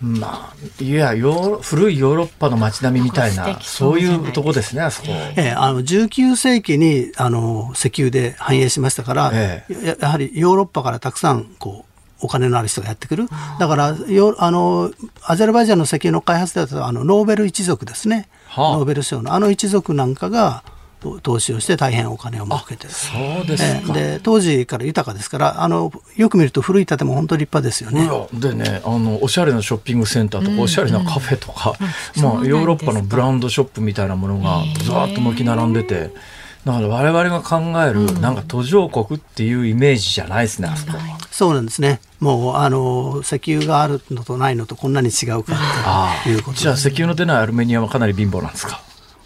まあいやヨー古いヨーロッパの街並みみたいな敵そそういうとこですねあそこ。ええあの19世紀にあの石油で繁栄しましたから、えややはりヨーロッパからたくさんこうお金のある人がやってくる。だからよあのアゼルバイジャンの石油の開発だとあのノーベル一族ですね、はあ。ノーベル賞のあの一族なんかがと投資をして大変お金を儲けて。る。そうですか。ええ。で当時から豊かですからあのよく見ると古い建物本当立派ですよね。でねあのおしゃれなショッピングセンターとか、おしゃれなカフェとか、まあ、そうなんですか？ヨーロッパのブランドショップみたいなものがずーっと軒並んでて。だから我々が考える、なんか途上国っていうイメージじゃないですねあそこ。そうなんですね。もうあの石油があるのとないのとこんなに違うかということじゃあ石油の出ないアルメニアはかなり貧乏なんですか？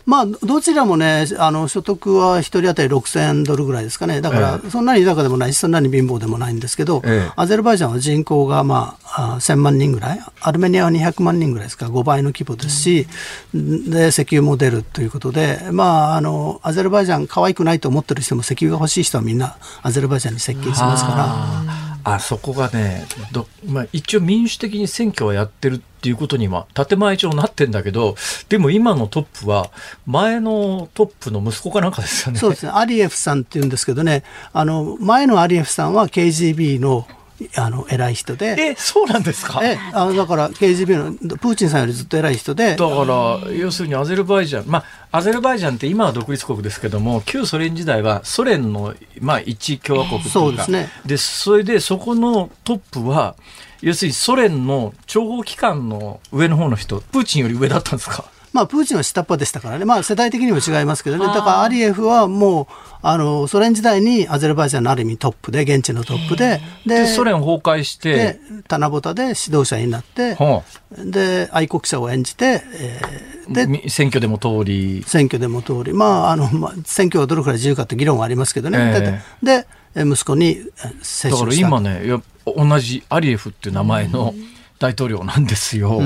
まあどちらもねあの所得は一人当たり6000ドルぐらいですかね。だからえそんなに豊かでもないしそんなに貧乏でもないんですけど、ええ。アゼルバイジャンは人口がまああ1000万人ぐらい、アルメニアは200万人ぐらいですか。ら5倍の規模ですし、で石油も出るということで、まああのアゼルバイジャン可愛くないと思ってる人も石油が欲しい人はみんなアゼルバイジャンに接近しますから。ああそこがねど、まあ、一応民主的に選挙はやってるっていうことには建前上なってんだけどでも今のトップは前のトップの息子かなんかですよね。そうですね、アリエフさんっていうんですけどね、あの前のアリエフさんは KGB のあの偉い人で、えそうなんですか？えあのだから KGB のプーチンさんよりずっと偉い人で、だから要するにアゼルバイジャンまあアゼルバイジャンって今は独立国ですけども旧ソ連時代はソ連の、まあ、一共和国っていうか。そうですね。でそれでそこのトップは要するにソ連の諜報機関の上の方の人プーチンより上だったんですか？まあ、プーチンは下っ端でしたからね、まあ、世代的にも違いますけどね、だからアリエフはもうあのソ連時代にアゼルバイジャンのある意味トップで、現地のトップで、でソ連崩壊してで棚ぼたで指導者になって、はで愛国者を演じて、えーあでみ選挙でも通り。選挙でも通り、まああのまあ、選挙がどれくらい自由かって議論はありますけどね、えで息子にえ接だから種した今ねいや同じアリエフっていう名前の大統領なんですよ。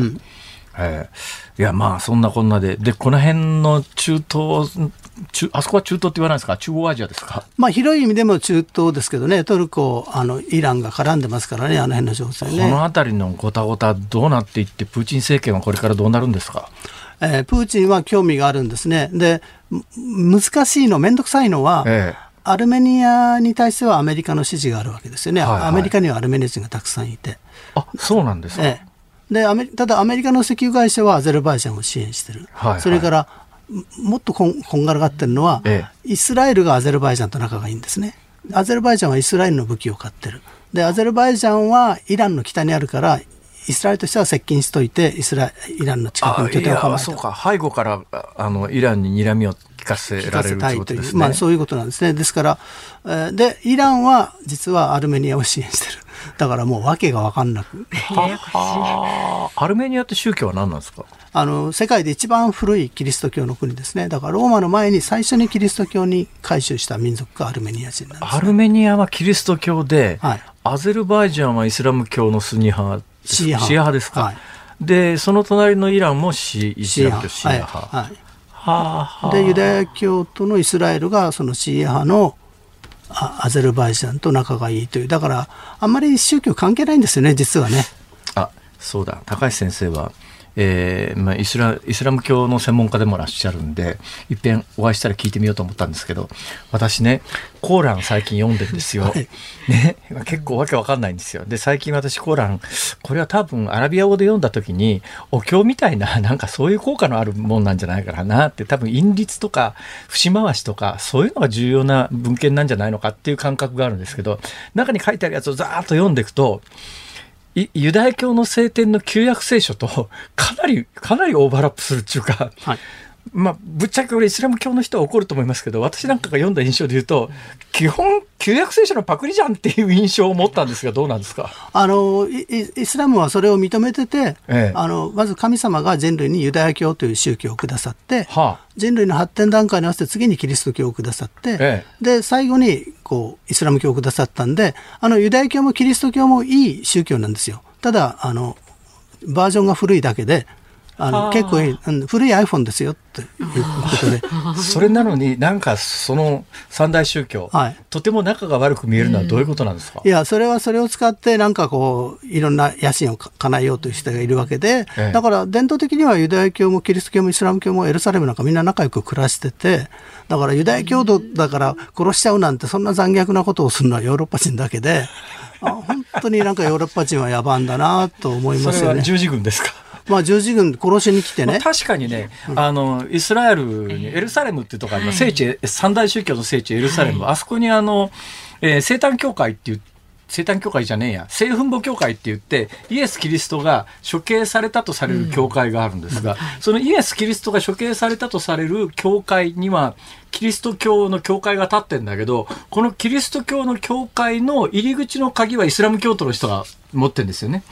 ええいやまあそんなこんなで。でこの辺の中東中あそこは中東って言わないですか？中央アジアですか？まあ、広い意味でも中東ですけどね、トルコ、あのイランが絡んでますからね、あの辺の情勢こね。の辺りのごたごたどうなっていってプーチン政権はこれからどうなるんですか？えープーチンは興味があるんですね。で、む難しいの、めんどくさいのは、ええアルメニアに対してはアメリカの支持があるわけですよね。はいはいアメリカにはアルメニア人がたくさんいて。あそうなんですか、ええでアメリただアメリカの石油会社はアゼルバイジャンを支援してる、はいはいそれからももっとこんこんがらがってるのは、えイスラエルがアゼルバイジャンと仲がいいんですね。アゼルバイジャンはイスラエルの武器を買ってる。で、アゼルバイジャンはイランの北にあるから、イスラエルとしては接近しといて、イスライランの近くあに拠点を構えてそうか背後からああのイランに睨みを聞かせられるということですね。まあそういうことなんですね。ですから、えーで、イランは実はアルメニアを支援してる。だからもう訳が分かんなく。はあアルメニアって宗教は何なんですか？あの世界で一番古いキリスト教の国ですね。だからローマの前に最初にキリスト教に改宗した民族がアルメニア人なんです。アルメニアはキリスト教で、はいアゼルバイジャンはイスラム教のスニ派シーア派。ですか、はい。でその隣のイランもシーイスラム教シーア派、はい。はいはあ。でユダヤ教徒のイスラエルがそのシーア派のあアゼルバイジャンと仲がいいという。だからあんまり宗教関係ないんですよね実はね。あそうだ。高橋先生は、えーまあ、イスライスラム教の専門家でもいらっしゃるんでいっぺんお会いしたら聞いてみようと思ったんですけど私ねコーラン最近読んでるんですよ。はい ね、結構わけわかんないんですよ。で最近私コーランこれは多分アラビア語で読んだ時にお経みたいな なんかそういう効果のあるもんなんじゃないかなって多分韻律とか節回しとかそういうのが重要な文献なんじゃないのかっていう感覚があるんですけど中に書いてあるやつをざーっと読んでいくといユダヤ教の聖典の旧約聖書とかなりかなりオーバーラップするっていうか、はい。まあ、ぶっちゃけこれイスラム教の人は怒ると思いますけど私なんかが読んだ印象で言うと基本旧約聖書のパクリじゃんっていう印象を持ったんですがどうなんですか？あのイスラムはそれを認めてて、ええ。あのまず神様が人類にユダヤ教という宗教をくださって、はあ。人類の発展段階に合わせて次にキリスト教をくださって、えで最後にこうイスラム教をくださったんであのユダヤ教もキリスト教もいい宗教なんですよ。ただあのバージョンが古いだけであの結構いい、うん、古い iPhone ですよっていうことで。それなのになんかその三大宗教、はい、とても仲が悪く見えるのはどういうことなんですか、いや、それはそれを使ってなんかこう、いろんな野心を叶えようという人がいるわけで、ええ、だから伝統的にはユダヤ教もキリスト教もイスラム教もエルサレムなんかみんな仲良く暮らしてて、だからユダヤ教徒だから殺しちゃうなんてそんな残虐なことをするのはヨーロッパ人だけで、あ本当になんかヨーロッパ人は野蛮だなと思いますよね。十字軍ですか？まあ、十字軍殺しに来てね、まあ、確かにね、あのイスラエルにエルサレムっていうところ聖地三大宗教の聖地エルサレム、あそこにあの、えー、生誕教会っていう生誕教会じゃねえや。聖墳墓教会って言ってイエス・キリストが処刑されたとされる教会があるんですが、うん。そのイエス・キリストが処刑されたとされる教会にはキリスト教の教会が立ってんだけどこのキリスト教の教会の入り口の鍵はイスラム教徒の人が持ってるんですよね。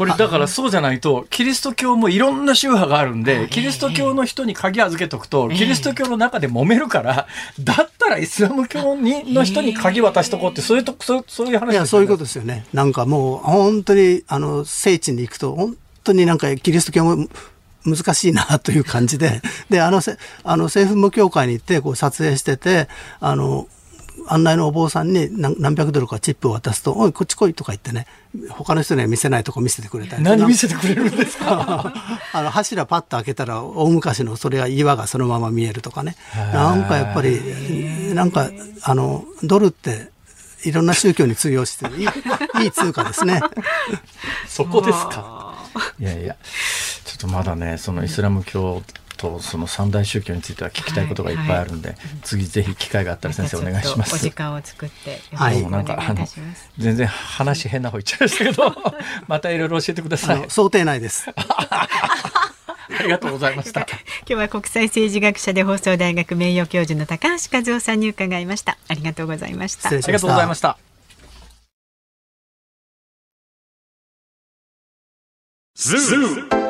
これだからそうじゃないとキリスト教もいろんな宗派があるんでキリスト教の人に鍵預けとくとキリスト教の中で揉めるから だったらイスラム教にの人に鍵渡しとこうってそういうとそうそういう話いやそういうことですよね。なんかもう本当にあの聖地に行くと本当になんかキリスト教も難しいなという感じで。であのあの政府無教会に行ってこう撮影しててあの案内のお坊さんに何百ドルかチップを渡すと「おいこっち来い」とか言ってね他の人には見せないとこ見せてくれたり何見せてくれるんですか？あの柱パッと開けたら大昔のそれは岩がそのまま見えるとかね。なんかやっぱりなんかあのドルっていろんな宗教に通用していい いい通貨ですね。そこですか？いやいや、ちょっとまだね、そのイスラム教とその三大宗教については聞きたいことがいっぱいあるんで、はいはい、次ぜひ機会があったら先生お願いします。お時間を作ってはい、なんかあの全然話変な方言っちゃいましたけど、またいろいろ教えてください。想定内です。ありがとうございました。今日は国際政治学者で放送大学名誉教授の高橋和夫さんに伺いました。ありがとうございました。ありがとうございました。ズーム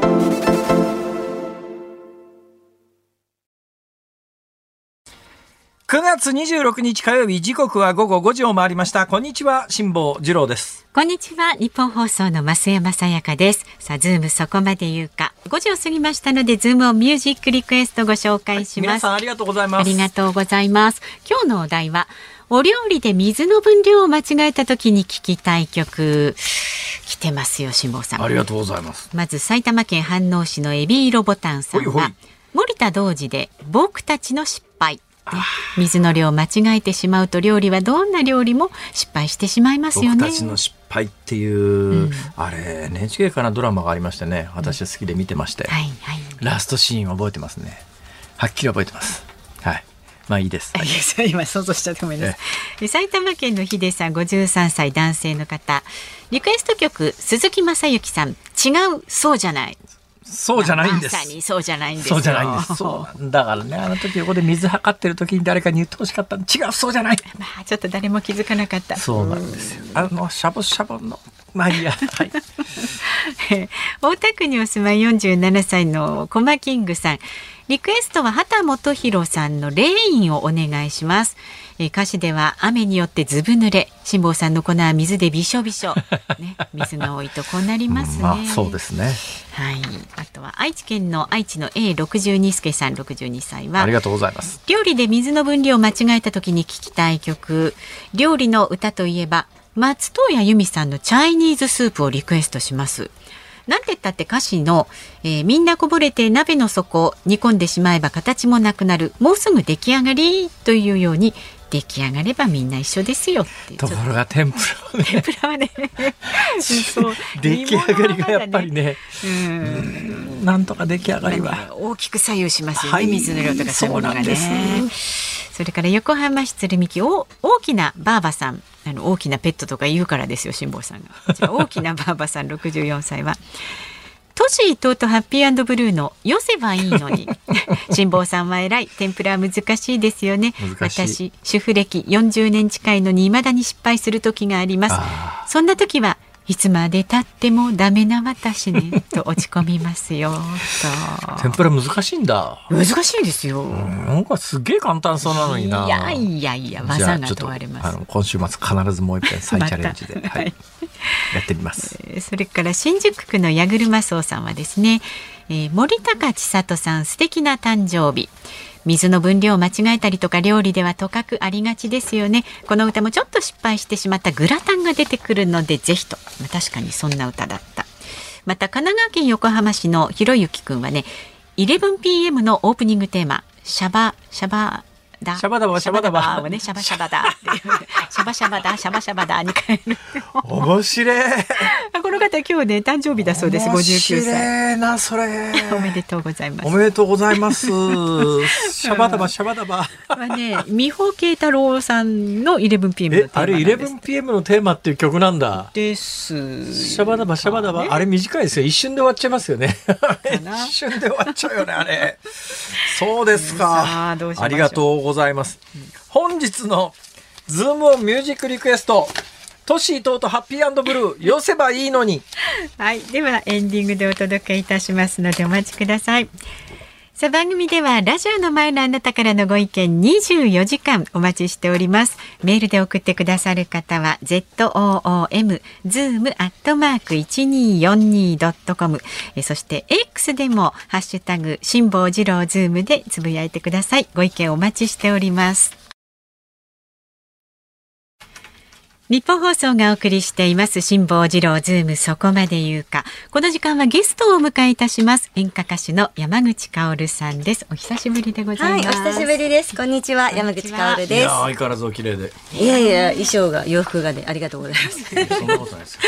9月26日火曜日時刻は午後5時を回りました。こんにちは辛坊治郎です。こんにちはニッポン放送の増山さやかです。さあズームそこまで言うか。5時を過ぎましたのでズームをミュージックリクエストご紹介します、はい、皆さんありがとうございます。ありがとうございます。今日のお題はお料理で水の分量を間違えた時に聴きたい曲。来てますよ辛坊さん。ありがとうございます。まず埼玉県飯能市のエビ色ボタンさんは森田童子で僕たちの失敗水の量を間違えてしまうと料理はどんな料理も失敗してしまいますよね。僕たちの失敗っていう、うん、あれ NHK かなドラマがありましてね私は好きで見てまして、うんはいはい、ラストシーン覚えてますね。はっきり覚えてます。はい。まあいいです。今想像しちゃってごめんなさい。埼玉県のヒデさん、53歳男性の方。リクエスト曲鈴木雅之さん、違うそうじゃない。そうじゃないんです。まさにそうじゃないんですそうじゃないんです。そうだからね、あの時横で水測ってる時に誰かに言ってほしかった。違う、そうじゃない。まあちょっと誰も気づかなかった。そうなんですよ。あのしゃぶしゃぶの。まあいいや。はい。大田区にお住まい47歳のコマキングさん。リクエストは畑本博さんのレインをお願いします。えー、歌詞では雨によってずぶ濡れ。辛坊さんの粉は水でびしょびしょ、ね、水が多いとこうなりますね、まあ、そうですね。はい。あとは愛知県の愛知の A62 助さん62歳は。ありがとうございます。料理で水の分量を間違えた時に聞きたい曲。料理の歌といえば松任谷由実さんのチャイニーズスープをリクエストしますなんて言ったって歌詞の、えーみんなこぼれて鍋の底煮込んでしまえば形もなくなるもうすぐ出来上がりというように出来上がればみんな一緒ですよってところが天ぷらはね。天ぷらはね。そ う出来上がりがやっぱりね。うん。なんとか出来上がりは。大きく左右しますよね、はい。水の量とかそういうものがね。そうなんでそれから横浜市鶴見区お大きなばあばさん。あの大きなペットとか言うからですよ辛坊さんが。大きなばあばさん64歳は都市伊藤とハッピーブルーのよせばいいのに。辛坊さんは偉い。天ぷらは難しいですよね。私主婦歴40年近いのに未だに失敗する時があります。あそんな時はいつまで経ってもダメな私ね。と落ち込みますよ。と。天ぷら難しいんだ。難しいですよ、なんかすげえ簡単そうなのにな。いやいやいや技が問われます。今週末必ずもう一遍再チャレンジで、また。はい、やってみます。それから新宿区の矢車荘さんはですね、えー森高千里さん素敵な誕生日。水の分量を間違えたりとか料理ではとかくありがちですよね。この歌もちょっと失敗してしまったグラタンが出てくるのでぜひと、ま、確かにそんな歌だった。また神奈川県横浜市のひろゆきくんはね 11pm のオープニングテーマシャバシャバだ。シャバダバシャバダバ。をねシャバシャバだっていう。シャバシャバだシャバシャバだに変える面白い。あこの方今日ね誕生日だそうです面59歳白いなそれ。おめでとうございます。おめでとうございます。シャバダバシャバダバ。はね美穂慶太郎さんの 11pm のテーマえあれなんです 11pm のテーマっていう曲なんだ。です。シャバダバシャバダバ、あれ短いですよ。一瞬で終わっちゃいますよね。な。一瞬で終わっちゃうよねあれ。そうですさかありがとうございます、本日のズームオンミュージックリクエスト敏いとうとハッピー&ブルーよせばいいのに。はい。ではエンディングでお届けいたしますのでお待ちください。さあ番組ではラジオの前のあなたからのご意見24時間お待ちしております。メールで送ってくださる方は ZOOM zoom アットマーク 1242.com えそして X でもハッシュタグ辛坊治郎ズームでつぶやいてください。ご意見お待ちしております。日本放送がお送りしています辛坊治郎ズームそこまで言うか。この時間はゲストをお迎えいたします。演歌歌手の山口香さんです。お久しぶりでござはいい、ます、お久しぶりです。こんにちは、山ちは。口香です。いや。相変わらずお綺麗で。いやいや、衣装が、洋服がね、ありがとうございます。そんなことないですよ。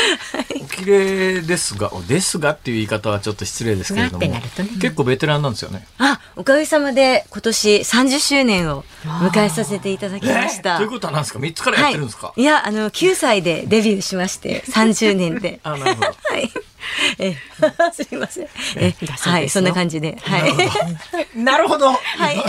お綺麗ですがおですがっていう言い方はちょっと失礼ですけれどもがってなるとね。結構ベテランなんですよね。あ、おかげさまで、今年30周年を迎えさせていただきました。ということは何ですか？三つからやってるんですか、はい、いや、あの、9歳でデビューしまして、30年で。あなるほど。はい。え、すみません。えはい、そんな感じで。はい。なるほど。はい。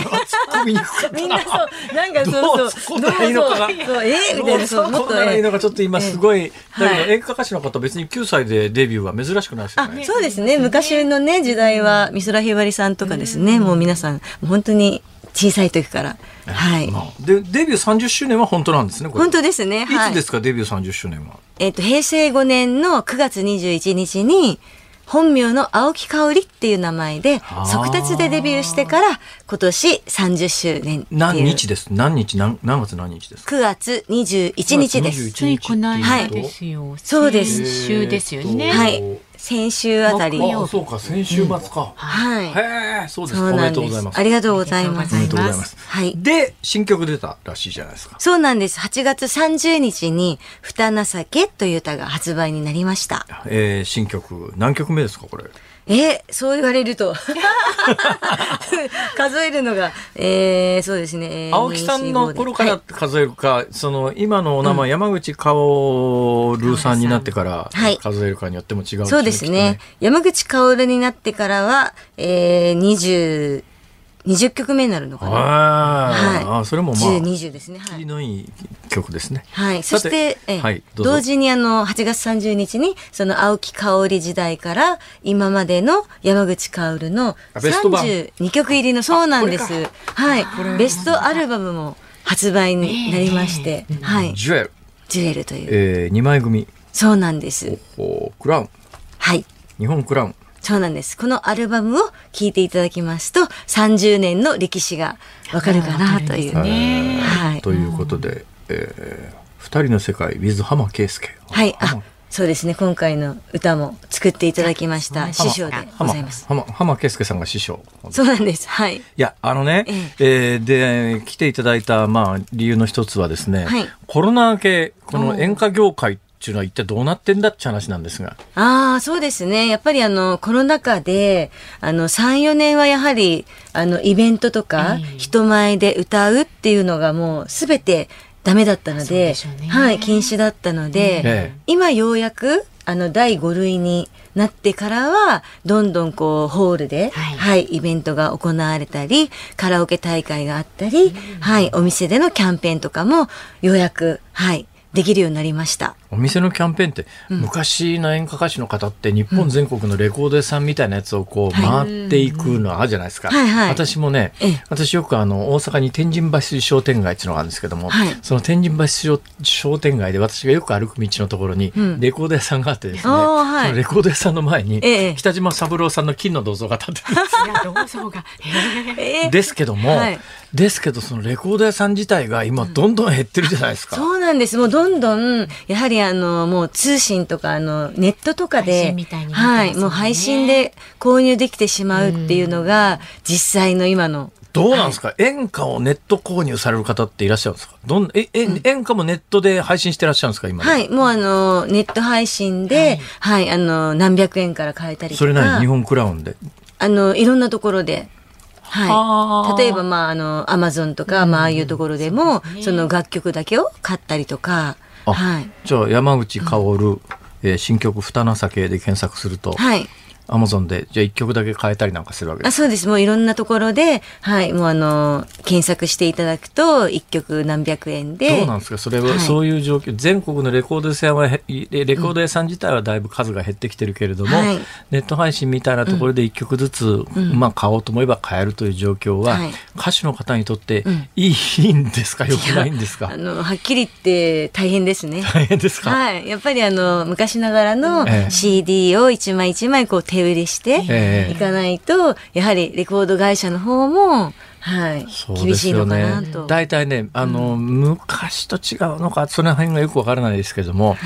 みんなそう、なんかどそうそう、んだらいいのか。なそえーみたいな、そう、もっと、こんならいいのがちょっと今すごい、だけはい。ど演歌歌手の方別に9歳でデビューは珍しくないですよね。そうですね。昔のね、時代は、美空ひばりさんとかですね、もう皆さん、本当に小さい時から。はい。まあでデビュー30周年は本当なんですね。本当ですね。いはい。つですか、デビュー30周年は？えっ、と、平成5年の9月21日に、本名の青木香織っていう名前であー、速達でデビューしてから、今年30周年っていう。何日です？何日？何何月何日ですか ?9 月21日で9す。月ついこの間はいですよ、そうです先週ですよね、はい。先週あたり。あそうか、先週末か。はい。へえ、そうですか。おめでとうございます。ありがとうございます。おめでとうございます。はいで、新曲出たらしいじゃないですか。そうなんです。8月30日に、ふたなさけという歌が発売になりました。えー、新曲、何曲目ですか、これ？えそう言われると。数えるのが、えー、そうですね。えー青木さんの頃からはい数えるか、その今のお名前、山口薫さんになってからはい数えるかによっても違う、そうですね。。山口薫になってからは、えー、20、20曲目になるのかな。はいあーそれもまあ、10、20ですね。はい。のいい曲ですね。はい。そさして、えはい、同時にあの、8月30日に、その青木香織時代から、今までの山口薫のあベスト版32曲入りの、そうなんです。はい。ベストアルバムも発売になりまして、はい。ジュエル、ジュエルという。えー、2枚組、そうなんです。おクラウン、はい。日本クラウン。そうなんです。このアルバムを聴いていただきますと、30年の歴史がわかるかなという。ねはい。ということで、えー、二人の世界 with 浜圭介。はい。あ浜、そうですね今回の歌も作っていただきました師匠でご浜ざいます浜浜圭介さんが師匠。そうなんですはいいや、あのね、えーで、来ていただいた、まあ、理由の一つはですね、はいコロナ明け、この演歌業界っていうのは一体どうなってんだって話なんですが。ああ、そうですね。やっぱりあの、コロナ禍で、あの、3、4年はやはり、あの、イベントとか、人前で歌うっていうのがもうすべてダメだったので、でね。はい、禁止だったので、ええ。今ようやく、あの、第5類になってからは、どんどんこう、ホールで、はい。はい、イベントが行われたり、カラオケ大会があったり、はい、お店でのキャンペーンとかも、ようやく、はい、できるようになりました。お店のキャンペーンって、昔の演歌歌手の方って日本全国のレコード屋さんみたいなやつをこう回っていくのあるじゃないですか。はいはい。私もねええ、私よくあの大阪に天神橋商店街っていうのがあるんですけども、はい。その天神橋商商店街で私がよく歩く道のところにん。レコード屋さんがあってですね、あーはい。そのレコード屋さんの前にええ。北島三郎さんの金の銅像が立ってるんです いやどうぞが。へー。え ーですけども、はい。ですけどそのレコード屋さん自体が今どんどん減ってるじゃないですか。そうなんです。もうどんどん、やはりあの、もう通信とか、あの、ネットとか配で、信みたいね。はい、もう配信で購入できてしまうっていうのが、実際の今の、どうなんですか、演歌をネット購入される方っていらっしゃるんですか？どんええ演歌もネットで配信してらっしゃるんですか？今ではい、もうあの、ネット配信で、はい、あの、何百円から買えたりとか。それなり日本クラウンで。あの、いろんなところで。はい。例えば、まあ、あの、アマゾンとか、まあ、ああいうところでも、その楽曲だけを買ったりとか、あはい。じゃあ山口薫、えー新曲「二情け」で検索すると、はい。アマゾンでじゃあ一曲だけ変えたりなんかするわけであすそうです。もういろんなところで、はい、もうあの検索していただくと一曲何百円で。どうなんですか？それは、はい。そういう状況。全国のレコード屋さんはへレレコード屋さん自体はだいぶ数が減ってきてるけれども、はい。ネット配信みたいなところで一曲ずつ、まあ、買おうと思えば買えるという状況は、はい。歌手の方にとっていいんですか、よくないんですか？あのはっきり言って大変ですね。大変ですか、はい、やっぱりあの昔ながらのええ。CD を一枚一枚こう手売りしてええいかないと、やはりレコード会社の方も、はい、そうで厳しいのかすよねなと。。大体ね、あの、昔と違うのか、その辺がよくわからないですけれども、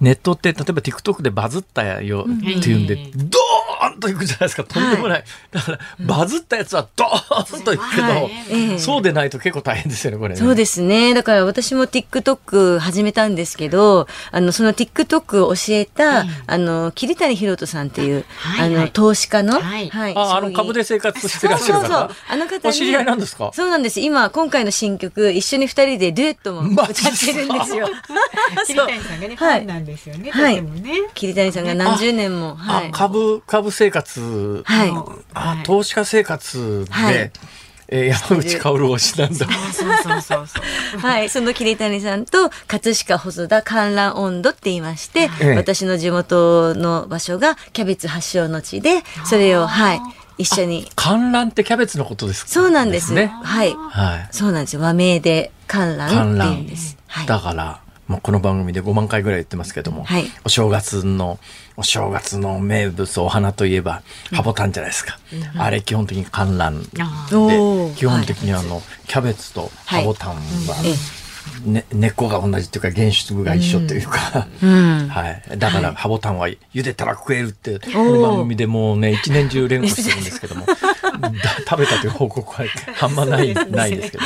ネットって、例えば TikTok でバズったよっていうんで、ドーンといくじゃないですか、とんでもない。だから、バズったやつはドーンといくけど、はいええそうでないと結構大変ですよね、これね。そうですね。だから私も TikTok 始めたんですけど、あの、その TikTok を教えた、あの、桐谷博人さんっていう、はいはいあの、投資家の、はいあ、あの、株で生活してらっしゃる方そうそうそう。あの方に。お知り合いなんですか？そうなんです。今、今回の新曲、一緒に二人でデュエットも歌ってるんですよ。桐谷さんがね、フはいァンなんですよね。はいとてもね。桐谷さんが何十年も。はあい。株、株生活、はい。あ、投資家生活で、はいえー山口薫推しなんだ。そうそうそうそう。はい。その桐谷さんと、葛飾細田観覧温度って言いまして、ええ私の地元の場所がキャベツ発祥の地で、それを、はい。一緒に。観覧ってキャベツのことですか？そうなんですね。はい。はい。そうなんですよ。和名で観覧って言うんです。はい。だから、もうこの番組で5万回ぐらい言ってますけども、はい。お正月の、お正月の名物お花といえば、ハボタンじゃないですか。あれ基本的に観覧で基本的にあの、キャベツとハボタンは、えね、根っこが同じっていうか原種が一緒っていうか、うん。はい。だから、ハボタンは茹でたら食えるって、この番組でもうね、一年中連呼してるんですけども、だ 食べたという報告はあんまない、ないですけど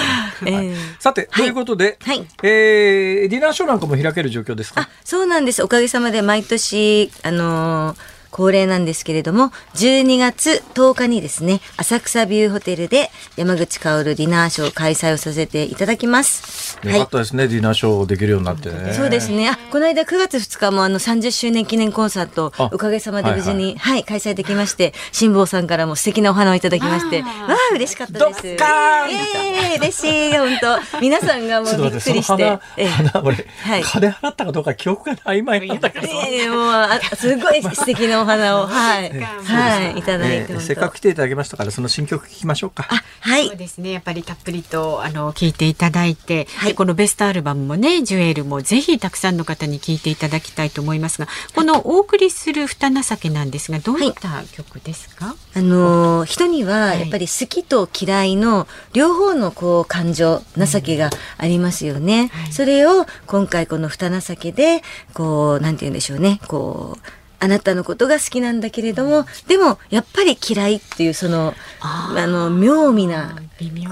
ね。さて、ということで、はい。えーディナーショーなんかも開ける状況ですか？あ、そうなんです。おかげさまで毎年、あのー恒例なんですけれども、12月10日にですね、浅草ビューホテルで山口薫ディナーショー開催をさせていただきます。よかったですね、ディナーショーできるようになってね。そうですね。あ、この間9月2日もあの30周年記念コンサートあ、おかげさまで無事に、はい、開催できまして、辛坊さんからも素敵なお花をいただきまして、わあ、嬉しかったです。ドッカーンイエーイ嬉しい、本当皆さんがもうびっくりし待って、そのて。花、ええ花、俺、はい金払ったかどうか記憶が曖昧なんだけど。ええもうあすごい素敵なおお花を、はい。はい、いただいて、えーせっかく来ていただきましたからその新曲聞きましょうか。はい。そう。ですね。やっぱりたっぷりとあの聞いていただいて、はい。でこのベストアルバムもねジュエルもぜひたくさんの方に聞いていただきたいと思いますがこのお送りする「ふた情け」なんですがどういった曲ですか、あのー人にはやっぱり好きと嫌いの両方のこう感情情けがありますよね、それを今回この「ふた情け」でこうなんて言うんでしょうね。こうあなたのことが好きなんだけれども、でもやっぱり嫌いっていうそのああの妙味な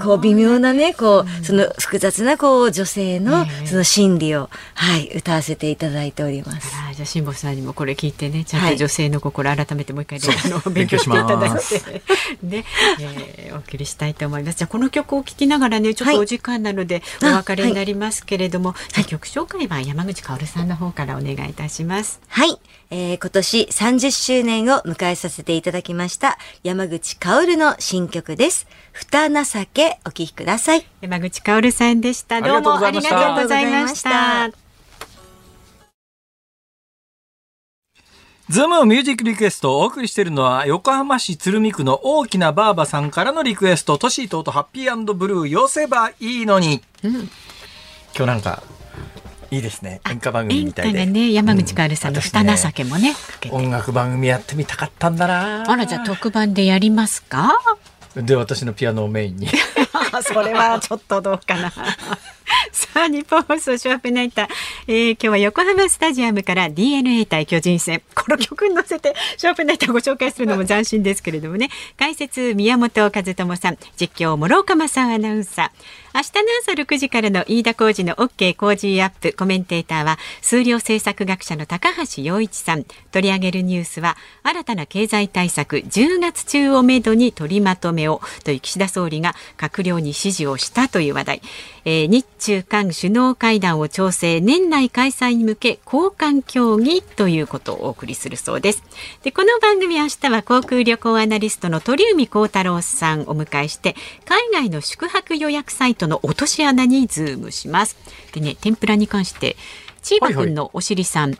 こう微妙なねこう、その複雑なこう女性のその心理を、はい歌わせていただいております。じゃあ辛坊さんにもこれ聞いてね。ちゃんとはい。女性の心改めてもう一回ね、あの勉勉強していただいて。ね、えーお送りしたいと思います。じゃあこの曲を聴きながらねちょっはい。とお時間なのでおあ別れになりますけれども、じゃあ曲紹介は山口香織さんの方からお願いいたします。はい、えー今年30周年を迎えさせていただきました山口薫の新曲です。ふた情けお聴きください。山口香織さんでした。どうもありがとうございました。ズームミュージックリクエストをお送りしているのは横浜市鶴見区の大きなバーバさんからのリクエストトシートとハッピーブルー寄せばいいのに、今日なんかいいですね。演歌番組演みたいで、歌がね山口香織さんの「ふた情け」もねかけて。音楽番組やってみたかったんだな。あらじゃあ特番でやりますか？で私のピアノをメインに それはちょっとどうかな。さあ、日本放送ショーアップナイター、えー今日は横浜スタジアムから DNA 対巨人戦。この曲に乗せてショーアップナイターご紹介するのも斬新ですけれどもね。解説、宮本和智さん。実況、諸岡正アナウンサー。明日の朝6時からの飯田浩二の OK 工事アップコメンテーターは数量政策学者の高橋洋一さん。取り上げるニュースは新たな経済対策10月中をめどに取りまとめをという岸田総理が閣僚に指示をしたという話題、えー日中韓首脳会談を調整年内開催に向け高官協議ということをお送りするそうです。でこの番組明日は航空旅行アナリストの鳥海高太郎さんをお迎えして海外の宿泊予約サイトの落とし穴にズームします。でね天ぷらに関してチーバくんのお尻さん、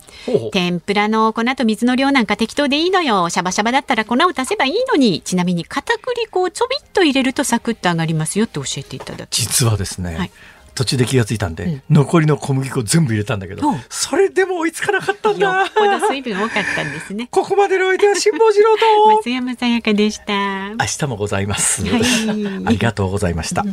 天ぷらの粉と水の量なんか適当でいいのよ。シャバシャバだったら粉を足せばいいのに。ちなみに片栗粉をちょびっと入れるとサクッと上がりますよって教えていただき実はですね、はい。途中で気がついたんで、残りの小麦粉全部入れたんだけど、うん。それでも追いつかなかったんよだっぽど水分多かったんですね。ここまでのお相手は辛坊治郎と。松山さやかでした。明日もございます、はい。ありがとうございました、